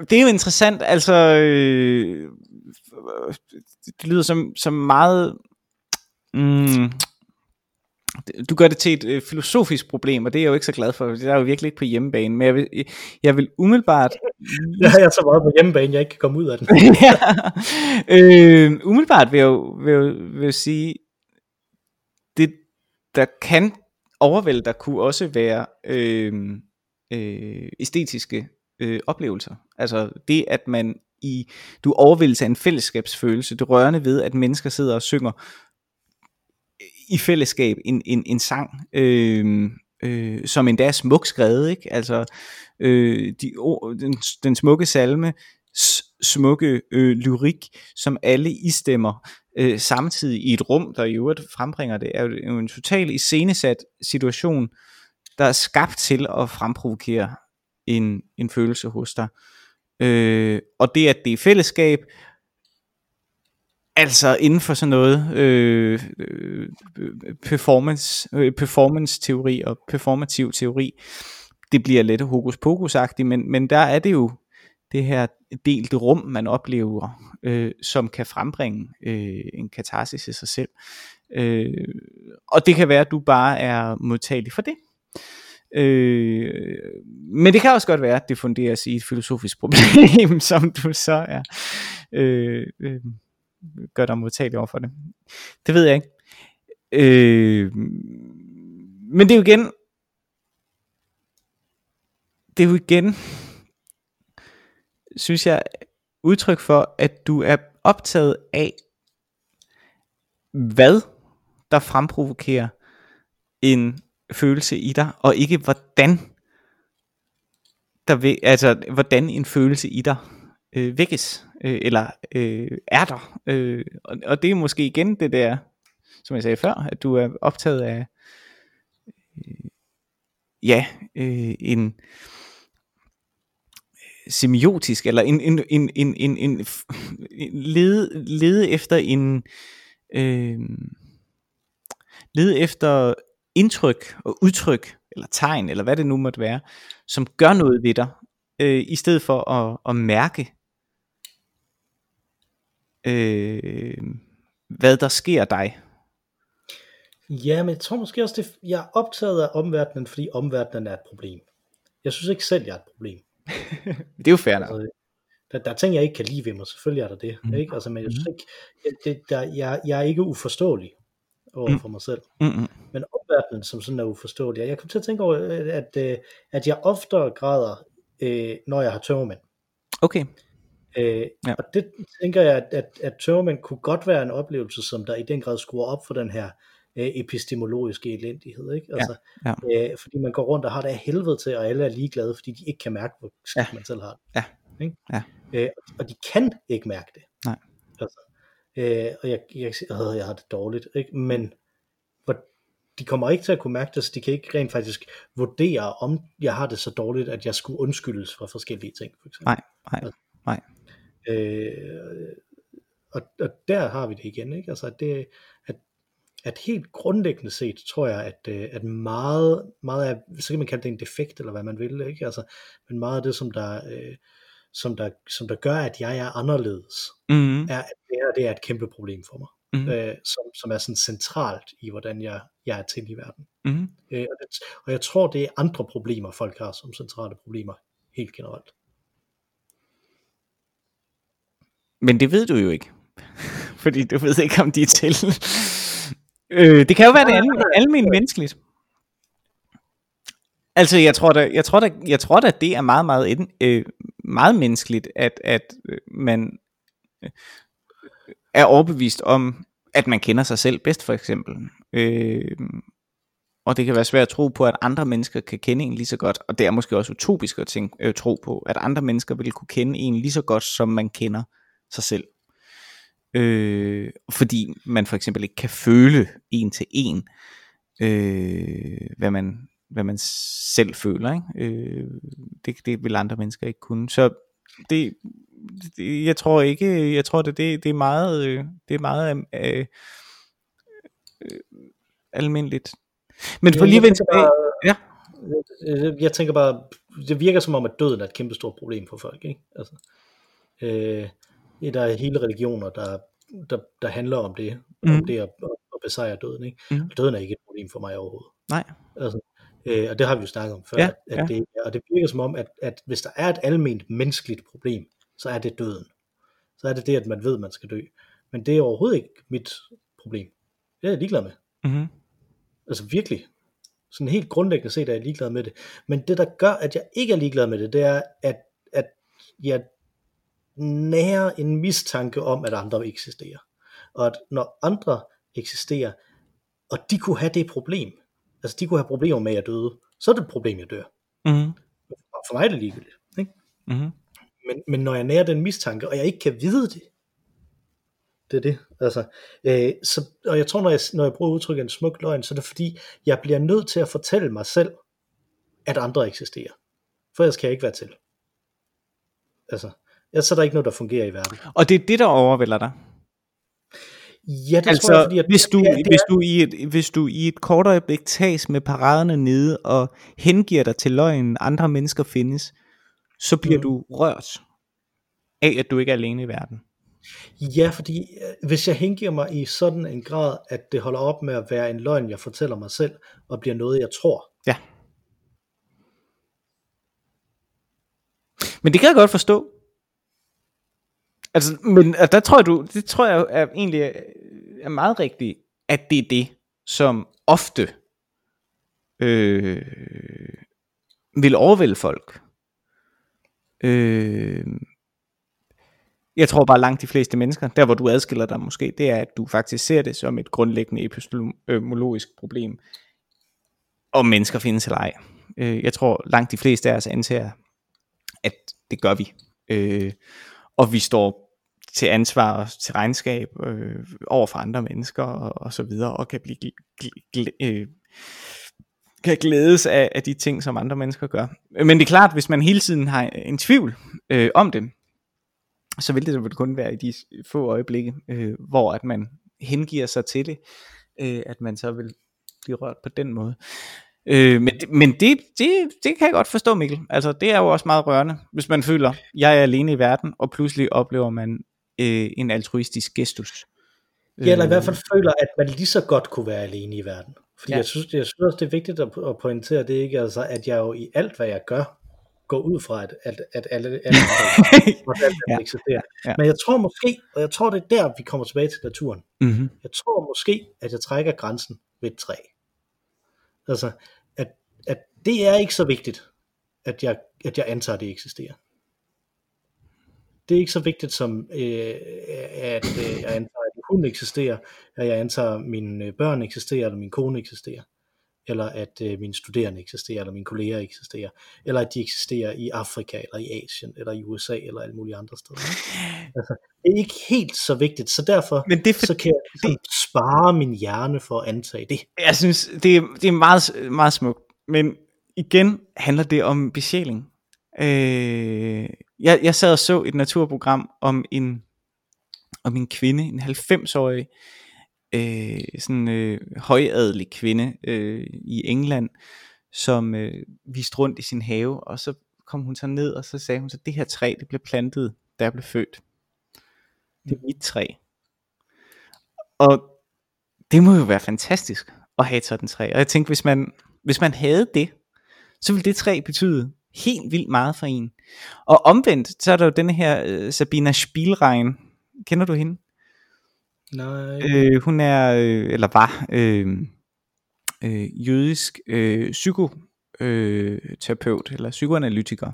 det er jo interessant, altså, øh, det lyder som, som meget, mm, du gør det til et øh, filosofisk problem, og det er jeg jo ikke så glad for, det er jo virkelig ikke på hjemmebane, men jeg vil, jeg vil umiddelbart... Har [laughs] jeg så meget på hjemmebane, jeg ikke kan komme ud af den. [laughs] ja. øh, umiddelbart vil jeg jo vil, jeg, vil jeg sige, det der kan overvælde, der kunne også være øh, øh, æstetiske øh, oplevelser. Altså det, at man i, du overvældes af en fællesskabsfølelse, det rørende ved, at mennesker sidder og synger øh, i fællesskab en, en, en sang, øh, øh, som endda er smuk skrevet, ikke? Altså, øh, de, oh, den, den smukke salme, smukke øh, lyrik, som alle istemmer øh, samtidig i et rum, der i øvrigt frembringer det, er jo en total iscenesat situation, der er skabt til at fremprovokere en, en følelse hos dig. Øh, og det, at det er fællesskab, Altså inden for sådan noget øh, øh performance, øh, performance teori og performativ teori, det bliver lidt hokus pokus men, men der er det jo det her delte rum, man oplever, øh, som kan frembringe øh, en katarsis i sig selv. Øh, og det kan være, at du bare er modtagelig for det. Øh, men det kan også godt være, at det funderes i et filosofisk problem, [laughs] som du så er øh, øh, gør dig modtagelig over for det. Det ved jeg ikke. Øh, men det er jo igen, det er jo igen, synes jeg, udtryk for, at du er optaget af, hvad der fremprovokerer en følelse i dig, og ikke hvordan der vil, altså hvordan en følelse i dig øh, vækkes, øh, eller øh, er der. Øh, og, og det er måske igen det der som jeg sagde før, at du er optaget af, øh, ja, øh, en semiotisk, eller en, en, en, en, en, en, en lede, lede efter en, øh, lede efter indtryk og udtryk, eller tegn, eller hvad det nu måtte være, som gør noget ved dig, øh, i stedet for at, at mærke, øh, hvad der sker dig. Ja, men jeg tror måske også, det, jeg er optaget af omverdenen, fordi omverdenen er et problem. Jeg synes ikke selv, jeg er et problem. [laughs] det er jo fair nok. Altså, der, der er ting, jeg ikke kan lide ved mig, selvfølgelig er der det. Mm. Ikke? Altså, men jeg synes Mhm. ikke, jeg, det, der, jeg, jeg er ikke uforståelig over Mm. for mig selv. Mm-mm. Men omverdenen som sådan er uforståelig. Og Jeg kom til at tænke over, øh, at, at, at jeg oftere græder, øh, når jeg har tømmermænd. Okay. Øh, Ja. ja. Og det tænker jeg, at, at, at tømmermænd kunne godt være en oplevelse, som der i den grad skruer op for den her øh, epistemologiske elendighed. Ikke? Altså, ja. Øh, fordi man går rundt og har det af helvede til, og alle er ligeglade, fordi de ikke kan mærke, hvor skidt Ja. man selv har det. Ja. Ikke? Ja. Øh, og de kan ikke mærke det. Nej. Altså, øh, og jeg, jeg, jeg, øh, jeg har det dårligt, ikke? men de kommer ikke til at kunne mærke det, så de kan ikke rent faktisk vurdere, om jeg har det så dårligt, at jeg skulle undskyldes for forskellige ting. For eksempel. Nej, nej, nej. Øh, og, og der har vi det igen, ikke? Altså, at, det, at, at helt grundlæggende set, tror jeg, at, øh, at meget, meget af, så kan man kalde det en defekt, eller hvad man vil, ikke? Altså, men meget af det, som der, øh, som der, som der gør, at jeg er anderledes, Mm-hmm. er, at det her det er et kæmpe problem for mig, Mm-hmm. øh, som, som er sådan centralt i, hvordan jeg, jeg er til i verden. Mm-hmm. Øh, og, det, og jeg tror, det er andre problemer, folk har som centrale problemer, helt generelt. Men det ved du jo ikke. [laughs] Fordi du ved ikke, om de er til. øh, det kan jo være det almen, almen menneskeligt. Altså, jeg tror da, jeg tror da, jeg tror da det er meget, meget, øh, meget menneskeligt, at, at øh, man er overbevist om, at man kender sig selv bedst, for eksempel. Øh, og det kan være svært at tro på, at andre mennesker kan kende en lige så godt, og det er måske også utopisk at tænke, øh, tro på, at andre mennesker vil kunne kende en lige så godt, som man kender sig selv. Øh, fordi man for eksempel ikke kan føle en til en, øh, hvad man hvad man selv føler. Ikke? Øh, det, det vil andre mennesker ikke kunne. Så det, det jeg tror ikke, jeg tror det, det, det er meget, øh, det er meget øh, øh, almindeligt. Men for lige vende tænker tilbage, ja. Jeg, jeg tænker bare, det virker som om, at døden er et kæmpe stort problem for folk. Ikke? Altså, øh, der er hele religioner, der, der, der handler om det, mm. om Mhm. det at, at besejre døden. Ikke? Mhm. Og døden er ikke et problem for mig overhovedet. Nej. Altså, øh, og det har vi jo snakket om før. Ja, at, at ja. Det, og det virker som om, at, at hvis der er et almindeligt menneskeligt problem, så er det døden. Så er det det, at man ved, at man skal dø. Men det er overhovedet ikke mit problem. Det er jeg ligeglad med. Mm-hmm. Altså virkelig. Sådan helt grundlæggende set er jeg ligeglad med det. Men det, der gør, at jeg ikke er ligeglad med det, det er, at, at jeg nærer en mistanke om, at andre eksisterer. Og at når andre eksisterer, og de kunne have det problem, altså de kunne have problemer med, at jeg døde, så er det et problem, jeg dør. Mm-hmm. For mig er det ligegyldigt. Ikke? Mm-hmm. Men, men når jeg nærer den mistanke, og jeg ikke kan vide det, det er det. Altså, øh, så, og jeg tror, når jeg, når jeg bruger udtrykket en smuk løgn, så er det fordi, jeg bliver nødt til at fortælle mig selv, at andre eksisterer. For ellers kan jeg ikke være til. Altså, ellers er der ikke noget, der fungerer i verden. Og det er det, der overvælder dig. Ja, det altså, tror jeg, fordi at, hvis, du, det hvis, du i et, hvis du i et kort øjeblik tages med paraderne nede og hengiver dig til løgnen, andre mennesker findes, så bliver Mm. du rørt af, at du ikke er alene i verden. ja, fordi øh, hvis jeg hengiver mig i sådan en grad, at det holder op med at være en løgn, jeg fortæller mig selv, og bliver noget, jeg tror, Ja. Men det kan jeg godt forstå. Altså, men der tror jeg, du, det tror jeg er egentlig er, er meget rigtigt, at det er det, som ofte øh, vil overvælde folk. Øh, jeg tror bare langt de fleste mennesker, der hvor du adskiller dig måske, det er, at du faktisk ser det som et grundlæggende epistemologisk problem, om mennesker findes eller ej. Øh, jeg tror langt de fleste af os antager, at det gør vi. Øh, og vi står til ansvar og til regnskab øh, over for andre mennesker og, og så videre, og kan blive gl- gl- øh, kan glædes af, af de ting, som andre mennesker gør. Men det er klart, hvis man hele tiden har en tvivl øh, om dem, så vil det vel kun være i de få øjeblikke, øh, hvor at man hengiver sig til det, øh, at man så vil blive rørt på den måde. Øh, men men det, det, det kan jeg godt forstå, Mikkel. Altså, det er jo også meget rørende, hvis man føler, jeg er alene i verden, og pludselig oplever man øh, en altruistisk gestus. Ja, eller i hvert fald føler, at man lige så godt kunne være alene i verden. Fordi ja. jeg, synes, jeg synes også, det er vigtigt at, at pointere det ikke, altså, at jeg jo i alt, hvad jeg gør, går ud fra, at, at, at alle, alle, [laughs] alle ja. eksisterer. Ja. Men jeg tror måske, og jeg tror, det er der, vi kommer tilbage til naturen. Mm-hmm. Jeg tror måske, at jeg trækker grænsen ved et træ. Altså, at, at det er ikke så vigtigt, at jeg, at jeg antager, at det eksisterer. Det er ikke så vigtigt som, øh, at øh, jeg antager, at hun eksisterer, at jeg antager, at mine øh, børn eksisterer, eller min kone eksisterer eller at øh, mine studerende eksisterer, eller mine kolleger eksisterer, eller at de eksisterer i Afrika, eller i Asien, eller i USA, eller alle mulige andre steder. [laughs] Altså, det er ikke helt så vigtigt, så derfor Men det for, så kan jeg ligesom det, spare min hjerne for at antage det. Jeg synes, det er, det er meget, meget smukt, men igen handler det om besjæling. Øh, jeg, jeg sad og så et naturprogram om en, om en kvinde, en 90-årig, øh, sådan øh, højadelig kvinde øh, i England, som øh, viste rundt i sin have, og så kom hun så ned, og så sagde hun så, det her træ, det blev plantet, da jeg blev født. Det er mit træ. Og det må jo være fantastisk at have sådan et træ. Og jeg tænkte, hvis man, hvis man havde det, så ville det træ betyde helt vildt meget for en. Og omvendt, så er der jo denne her øh, Sabina Spielrein. Kender du hende? Nej. Øh, hun er, øh, eller var, øh, øh, jødisk øh, psykoterapeut, øh, eller psykoanalytiker,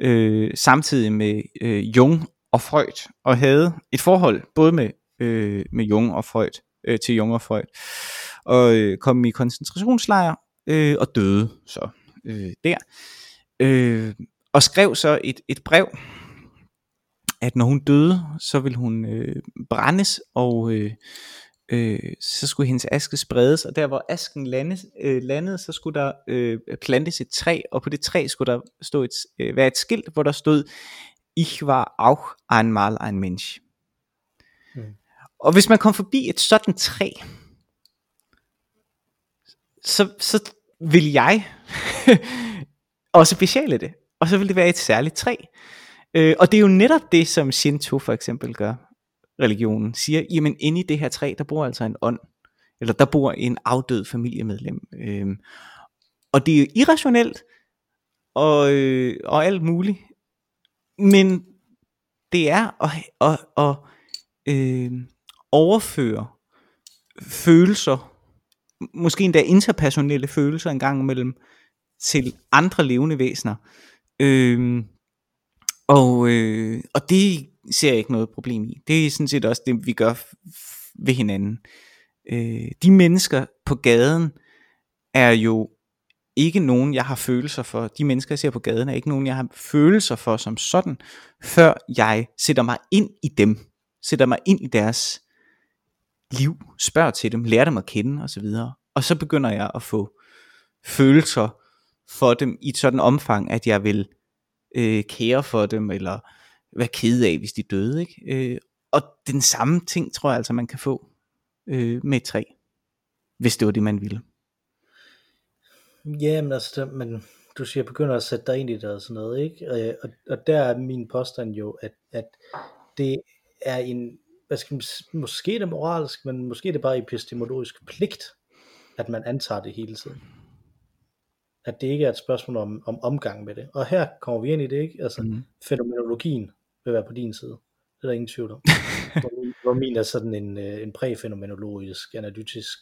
øh, samtidig med øh, Jung og Freud, og havde et forhold både med, øh, med Jung og Freud, øh, til Jung og Freud, og øh, kom i koncentrationslejr, øh, og døde så øh, der, øh, og skrev så et, et brev, at når hun døde, så ville hun øh, brændes, og øh, øh, så skulle hendes aske spredes, og der hvor asken landes, øh, landede, så skulle der øh, plantes et træ, og på det træ skulle der stå et, øh, være et skilt, hvor der stod, Ich war auch einmal ein Mensch. Mm. Og hvis man kom forbi et sådan træ, så, så vil jeg [laughs] også besjæle det. Og så vil det være et særligt træ. Øh, og det er jo netop det, som Shinto for eksempel gør, religionen, siger, jamen inde i det her træ, der bor altså en ånd, eller der bor en afdød familiemedlem. Øh, og det er irrationelt, og, øh, og alt muligt, men det er at, at, at øh, overføre følelser, måske endda interpersonelle følelser en gang imellem, til andre levende væsener. Øh, og, øh, og det ser jeg ikke noget problem i. Det er sådan set også det, vi gør ved hinanden. Øh, de mennesker på gaden er jo ikke nogen, jeg har følelser for. De mennesker, jeg ser på gaden, er ikke nogen, jeg har følelser for som sådan, før jeg sætter mig ind i dem. Sætter mig ind i deres liv, spørger til dem, lærer dem at kende osv. Og så begynder jeg at få følelser for dem i et sådan omfang, at jeg vil øh, kære for dem, eller være ked af, hvis de døde. Ikke? Øh, og den samme ting, tror jeg altså, man kan få øh, med et træ, hvis det var det, man ville. Ja, men altså, men du siger, begynder at sætte dig ind i det og sådan noget, ikke? Øh, og, og der er min påstand jo, at, at det er en, hvad skal man, måske det moralsk, men måske det er bare epistemologisk pligt, at man antager det hele tiden at det ikke er et spørgsmål om, om omgang med det. Og her kommer vi ind i det, ikke? Altså, mm. fænomenologien vil være på din side. Det er der ingen tvivl om. [laughs] hvor, min, er sådan en, øh, en præfænomenologisk, analytisk,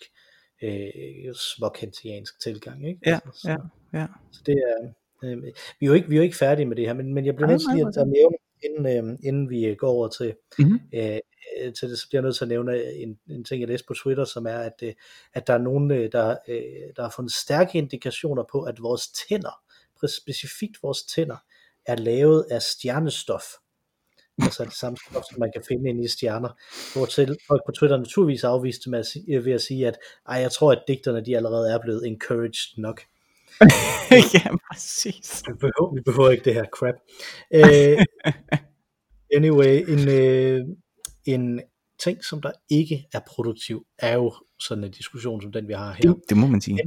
øh, småkantiansk tilgang, ikke? Ja, altså, så, ja, ja. Så det er, øh, vi, er jo ikke, vi er jo ikke færdige med det her, men, men jeg bliver nødt til at nævne, inden, øh, inden vi går over til, mm-hmm. øh, øh, til det, så bliver jeg nødt til at nævne en, en ting, jeg læste på Twitter, som er, at, øh, at der er nogen, øh, der, der har fundet stærke indikationer på, at vores tænder, specifikt vores tænder, er lavet af stjernestof. altså det samme stof, som man kan finde inde i stjerner, hvor til folk på Twitter naturligvis afviste med at, sige, ved at sige, at ej, jeg tror, at digterne de allerede er blevet encouraged nok. [laughs] ja, præcis. Vi behøver, vi behøver ikke det her crap. Uh, anyway, en, uh, en ting, som der ikke er produktiv, er jo sådan en diskussion som den, vi har her. Det, det må man sige.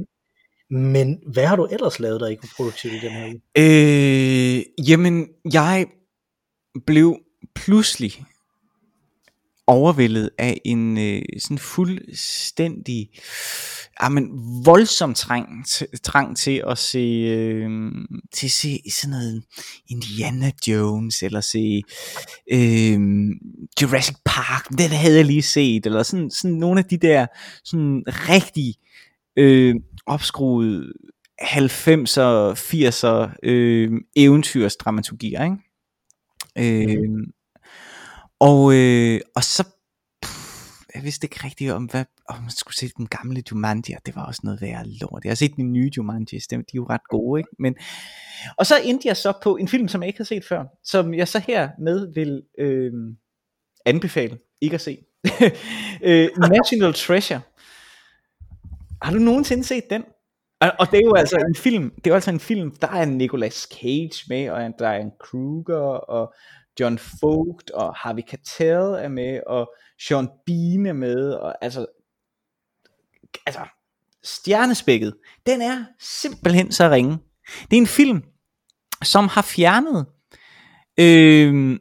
Men hvad har du ellers lavet, der ikke var produktivt i den her uge? Øh, jamen, jeg blev pludselig overvældet af en øh, sådan fuldstændig ah, jamen, voldsom trang, trang til at se øh, til at se sådan noget Indiana Jones eller se øh, Jurassic Park den havde jeg lige set eller sådan, sådan nogle af de der sådan rigtig øh, opskruede 90'er, 80'er øh, eventyrsdramaturgier, ikke? Øh, mm og, øh, og så pff, jeg vidste ikke rigtigt om, hvad, om man skulle se den gamle Jumanji, og det var også noget værre lort. Jeg har set de nye Jumanji, de er jo ret gode, ikke? Men, og så endte jeg så på en film, som jeg ikke havde set før, som jeg så her med vil øh, anbefale ikke at se. [laughs] øh, National Treasure. Har du nogensinde set den? Og, og det er jo altså en film, det er jo altså en film, der er Nicolas Cage med, og der er en Kruger, og John Vogt, og Harvey Keitel er med, og Sean Bean er med, og altså, altså, stjernespækket, den er simpelthen så ringe. Det er en film, som har fjernet, øh,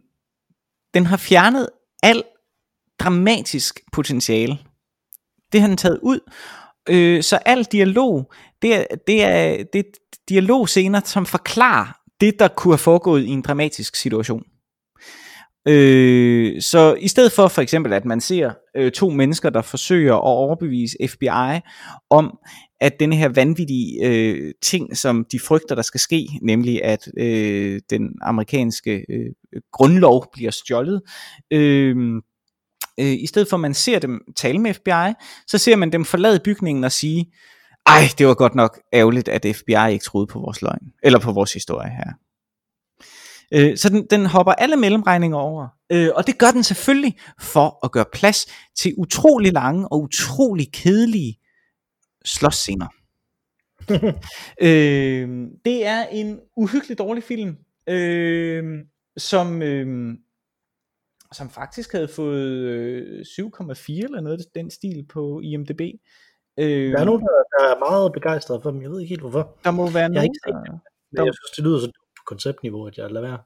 den har fjernet al dramatisk potentiale. Det har den taget ud, Øh, så al dialog, det er, det er, det er dialogscener, som forklarer det, der kunne have foregået i en dramatisk situation. Øh, så i stedet for for eksempel, at man ser øh, to mennesker, der forsøger at overbevise FBI om, at denne her vanvittige øh, ting, som de frygter, der skal ske, nemlig at øh, den amerikanske øh, grundlov bliver stjålet, øh, øh, i stedet for at man ser dem tale med FBI, så ser man dem forlade bygningen og sige, ej, det var godt nok ærgerligt, at FBI ikke troede på vores løgn, eller på vores historie her. Øh, så den, den hopper alle mellemregninger over, øh, og det gør den selvfølgelig for at gøre plads til utrolig lange og utrolig kedelige slåsscener. [laughs] øh, det er en uhyggelig dårlig film, øh, som øh, som faktisk havde fået øh, 7,4 eller noget den stil på IMDb. Øh, der er nogen, der, der er meget begejstret for dem. Jeg ved ikke helt hvorfor. Der må være jeg nogen, ikke der, der, jeg synes, det lyder så konceptniveau, at jeg lader være.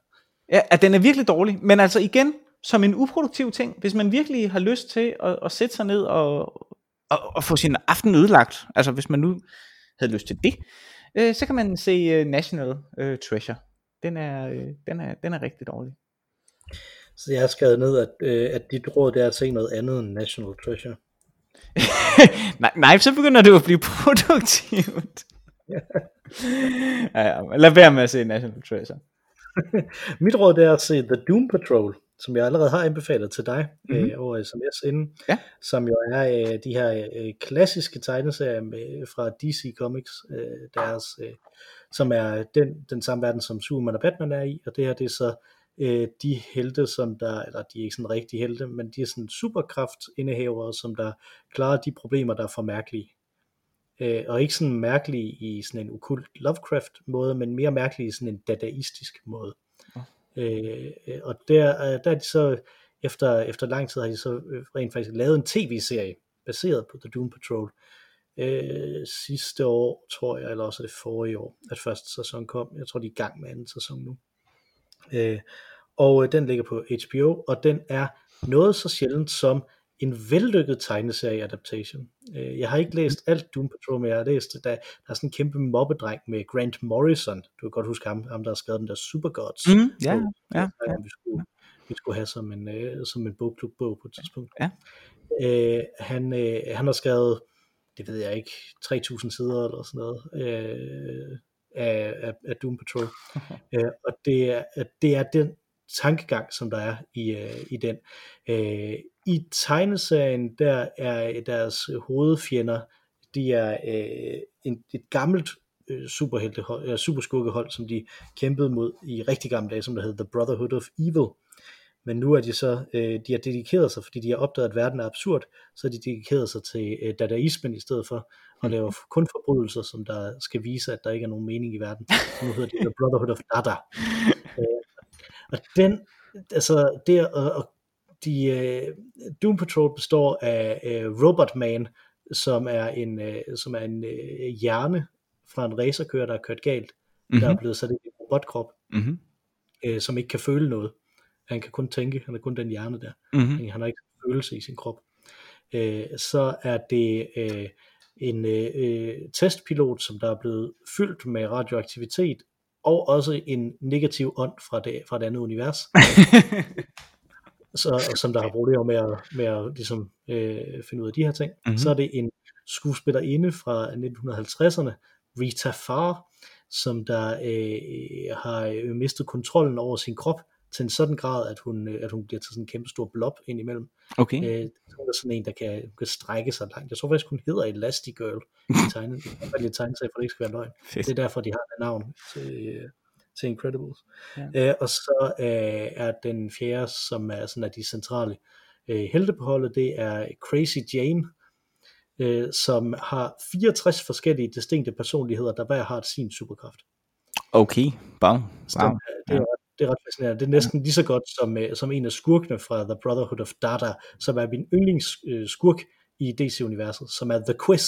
Ja, at den er virkelig dårlig. Men altså igen, som en uproduktiv ting, hvis man virkelig har lyst til at, at sætte sig ned og, og, og få sin aften ødelagt, altså hvis man nu havde lyst til det, øh, så kan man se uh, National uh, Treasure. Den er, øh, den, er, den er rigtig dårlig. Så jeg har skrevet ned, at, øh, at dit råd er at se noget andet end National Treasure. [laughs] nej, nej, så begynder det at blive produktivt. Ja, ja, lad være med at se National Treasure. [laughs] Mit råd er at se The Doom Patrol, som jeg allerede har anbefalet til dig mm-hmm. øh, over sms inden, ja. som jo er øh, de her øh, klassiske tegneserier med, fra DC Comics, øh, deres, øh, som er den, den samme verden, som Superman og Batman er i, og det her det er så øh, de helte, som der, eller de er ikke sådan rigtige helte, men de er sådan superkraftindehavere, som der klarer de problemer, der er for mærkelige. Øh, og ikke sådan mærkelige i sådan en okult Lovecraft måde, men mere mærkelige i sådan en dadaistisk måde. Ja. Øh, og der, øh, der er de så, efter, efter lang tid har de så øh, rent faktisk lavet en tv-serie, baseret på The Doom Patrol, øh, sidste år, tror jeg, eller også det forrige år, at første sæson kom. Jeg tror, de er i gang med anden sæson nu. Øh, og øh, den ligger på HBO, og den er noget så sjældent som en vellykket tegneserie adaptation. Øh, jeg har ikke læst alt Doom Patrol, men jeg har læst, der, der er sådan en kæmpe mobbedreng med Grant Morrison. Du kan godt huske ham, ham der har skrevet den der Supergods. Mm, ja, ja, ja. Vi skulle, vi skulle have som en, øh, som en bogklubbog på et tidspunkt. Ja. Øh, han, øh, han har skrevet, det ved jeg ikke, 3000 sider eller sådan noget. Øh, af, af, af Doom Patrol. [laughs] øh, og det er, det er den tankegang, som der er i, øh, i den. Øh, I tegneserien, der er deres hovedfjender, de er øh, en, et gammelt øh, superheltehold, øh, superskuggehold, som de kæmpede mod i rigtig gamle dage, som der hed The Brotherhood of Evil. men nu er de så, øh, de har dedikeret sig, fordi de har opdaget, at verden er absurd, så har de dedikeret sig til øh, dadaismen i stedet for, og laver [laughs] kun forbrydelser, som der skal vise, at der ikke er nogen mening i verden. Så nu hedder det The Brotherhood of Dada. [laughs] Øh, og den, altså det, og, og de, øh, Doom Patrol består af øh, Robot Man, som er en, øh, som er en øh, hjerne fra en racerkører, der er kørt galt, mm-hmm. der er blevet sat i en robotkrop, Mm-hmm. øh, som ikke kan føle noget. Han kan kun tænke, han er kun den hjerne der. Mm-hmm. Han har ikke følelse i sin krop. Øh, så er det øh, en øh, øh, testpilot, som der er blevet fyldt med radioaktivitet, og også en negativ ånd fra det, fra det andet univers, [laughs] så, som der har problemer med at, med at ligesom, øh, finde ud af de her ting. Mhm. Mm-hmm. Så er det en skuespillerinde fra 1950'erne, Rita Farr, som der øh, har øh, mistet kontrollen over sin krop til en sådan grad, at hun, øh, at hun bliver til sådan en kæmpe stor blob indimellem. Okay. Øh, hun er sådan en, der kan, kan strække sig langt. Jeg tror faktisk, hun hedder Elastigirl i [laughs] tegnet. Det er bare tegnesag, for det ikke skal være løgn. Fedt. Det er derfor, de har det navn til, til Incredibles. Ja. Ja. Øh, og så øh, er den fjerde, som er sådan af de centrale øh, helte på holdet, det er Crazy Jane, øh, som har 64 forskellige distinkte personligheder, der hver har sin superkraft. Okay. Wow. Så wow. den, er- det, er, ret- det er ret fascinerende. Det er næsten lige så godt som, øh, som en af skurkene fra The Brotherhood of Data, som er min yndlingsskurk i DC-universet, som er The Quiz,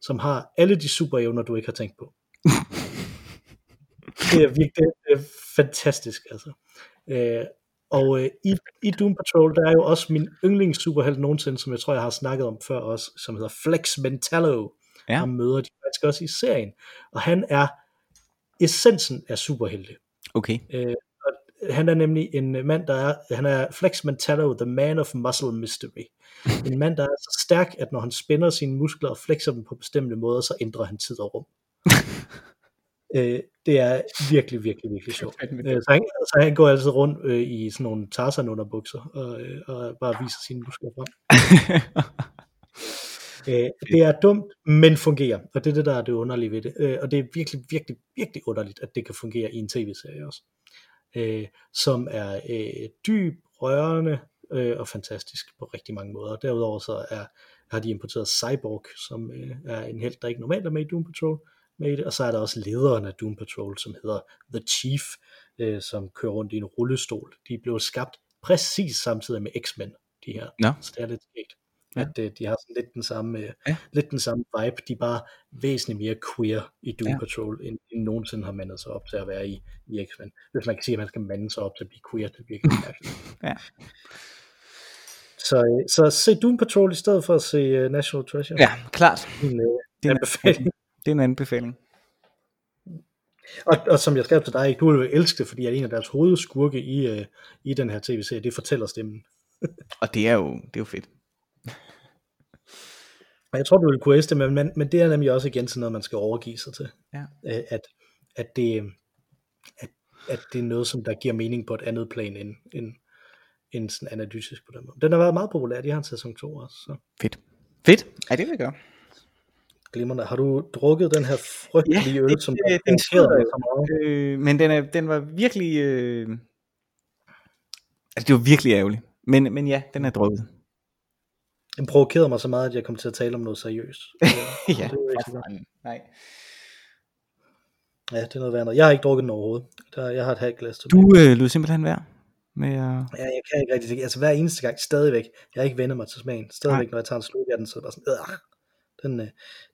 som har alle de superevner, du ikke har tænkt på. [laughs] det er virkelig det er fantastisk, altså. Øh, og øh, i, i Doom Patrol, der er jo også min yndlings superhelt nogensinde, som jeg tror, jeg har snakket om før også, som hedder Flex Mentallo. Ja. Ham møder de faktisk også i serien. Og han er essensen af superhelte. Okay. Øh, og han er nemlig en mand, der er, han er Flex Mentallo, the man of muscle mystery. En mand, der er så stærk, at når han spænder sine muskler og flexer dem på bestemte måder, så ændrer han tid og rum. [laughs] øh, det er virkelig, virkelig, virkelig sjovt. Øh, så, han, så han går altid rundt øh, i sådan nogle Tarzan underbukser og, øh, og bare viser sine muskler frem. [laughs] Øh, det er dumt, men fungerer, og det er det, der er det underlige ved det. Øh, og det er virkelig, virkelig, virkelig underligt, at det kan fungere i en tv-serie også. Øh, som er øh, dyb, rørende øh, og fantastisk på rigtig mange måder. Derudover så er, har de importeret Cyborg, som øh, er en helt, der ikke normalt er med i Doom Patrol, med i det. og så er der også lederen af Doom Patrol, som hedder The Chief, øh, som kører rundt i en rullestol. De blev skabt præcis samtidig med X-Men, de her. Nå. Så det er lidt skægt. Ja. At øh, de har sådan lidt den samme, øh, Ja. lidt den samme vibe. De er bare væsentligt mere queer i Doom Ja. ja. Patrol, end, end nogensinde har mandet sig op til at være i, i X-Men. Hvis man kan sige, at man skal mande sig op til at blive queer, det er virkelig [laughs] mærkeligt. Ja. Så, øh, så se Doom Patrol i stedet for at se uh, National Treasure. Ja, klart. Min, uh, Det er. Det er en anbefaling. Og, og som jeg skrev til dig, du vil elske det, fordi at en af deres hovedskurke i, uh, i den her tv-serie, det fortæller stemmen. Og det er jo, det er jo fedt. Og jeg tror, du vil kunne elske det, men, men, men det er nemlig også igen sådan noget, man skal overgive sig til. Ja. Øh, At, at, det, at, at det er noget, som der giver mening på et andet plan end, end, end sådan analytisk på den måde. Den har været meget populær, de har en sæson 2 også, så Fedt. Fedt. Ja, det vil jeg gøre. Glimrende. Har du drukket den her frygtelige Ja, øl, det- som det- den sidder jo. så meget? Øh, men den, er, den var virkelig... Øh... Altså, det var virkelig ærgerligt. Men, men ja, den er drukket. Den provokerede mig så meget, at jeg kom til at tale om noget seriøst. [laughs] Ja, det var ikke. Nej. Ja, det er noget værd. Jeg har ikke drukket den overhovedet. Der, jeg har et halvt glas tilbage. Du øh, lød simpelthen værd med at... Ja, jeg kan ikke rigtig, altså hver eneste gang, stadigvæk, jeg har ikke vendt mig til smagen, stadigvæk, Nej. når jeg tager en slug af den, så er det bare sådan, den, øh,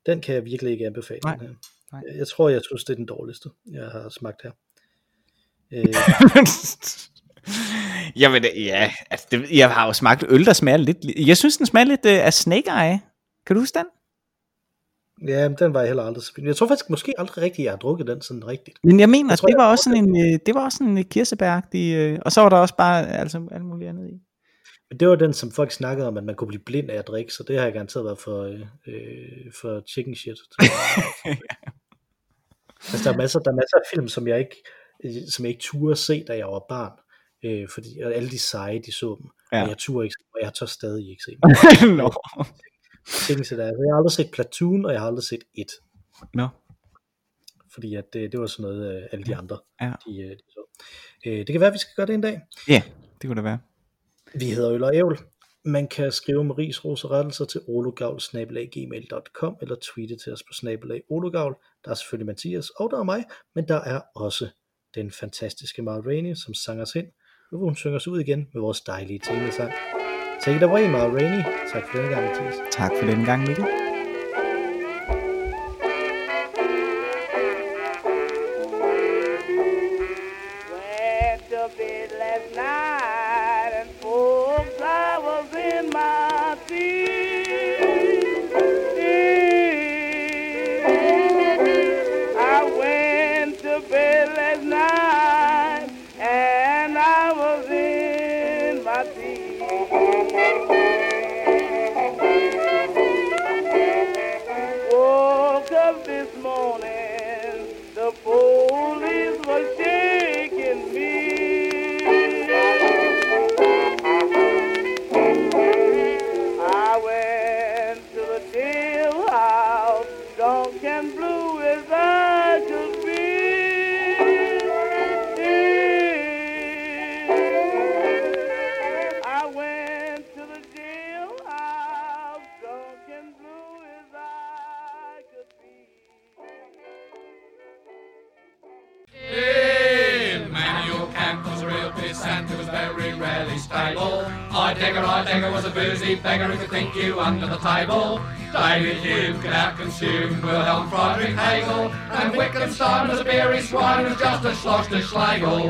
den kan jeg virkelig ikke anbefale. Nej. Den her. Nej. Jeg tror, jeg synes, det er den dårligste, jeg har smagt her. Øh, [laughs] Jamen, ja, altså, det, jeg har jo smagt øl, der smager lidt... li- Jeg synes, den smager lidt øh, af Snake Eye. Kan du huske den? ja, den var jeg heller aldrig så. Jeg tror faktisk måske aldrig rigtigt, jeg har drukket den sådan rigtigt. Men jeg mener, Jeg tror, det jeg var har også sådan en, øh, det var også sådan en kirsebæragtig, øh, og så var der også bare altså, alt muligt andet i. Men det var den, som folk snakkede om, at man kunne blive blind af at drikke, så det har jeg garanteret været for, øh, øh, for chicken shit. [laughs] altså, der, er masser, der er masser af film, som jeg ikke, øh, som jeg ikke turde se, da jeg var barn. Øh, fordi og alle de seje, de så dem. Ja. Ja. Og jeg turde ikke, se dem, og jeg tør stadig ikke se dem. [laughs] Nå. Chicken shit, altså, jeg har aldrig set Platoon, og jeg har aldrig set It. Nå. Fordi at det, det var sådan noget, øh, alle de andre, Ja. de, øh, de så. Øh, det kan være, at vi skal gøre det en dag. Ja, det kunne det være. Vi hedder Øl og Ævl. Man kan skrive med ris, ros og rettelser til ologavl.gmail.com eller tweete til os på snabelag ologavl. Der er selvfølgelig Mathias, og der er mig, men der er også den fantastiske Mara Rainey, som sang os ind. Nu vil hun synge os ud igen med vores dejlige temasang. Take it away, Mara Rainey. Tak for denne gang, Mathias. Tak for denne gang, Mikkel. Out-consume Wilhelm Friedrich Hegel. And Wittgenstein was a beery swine who was just a schloss to Schlegel.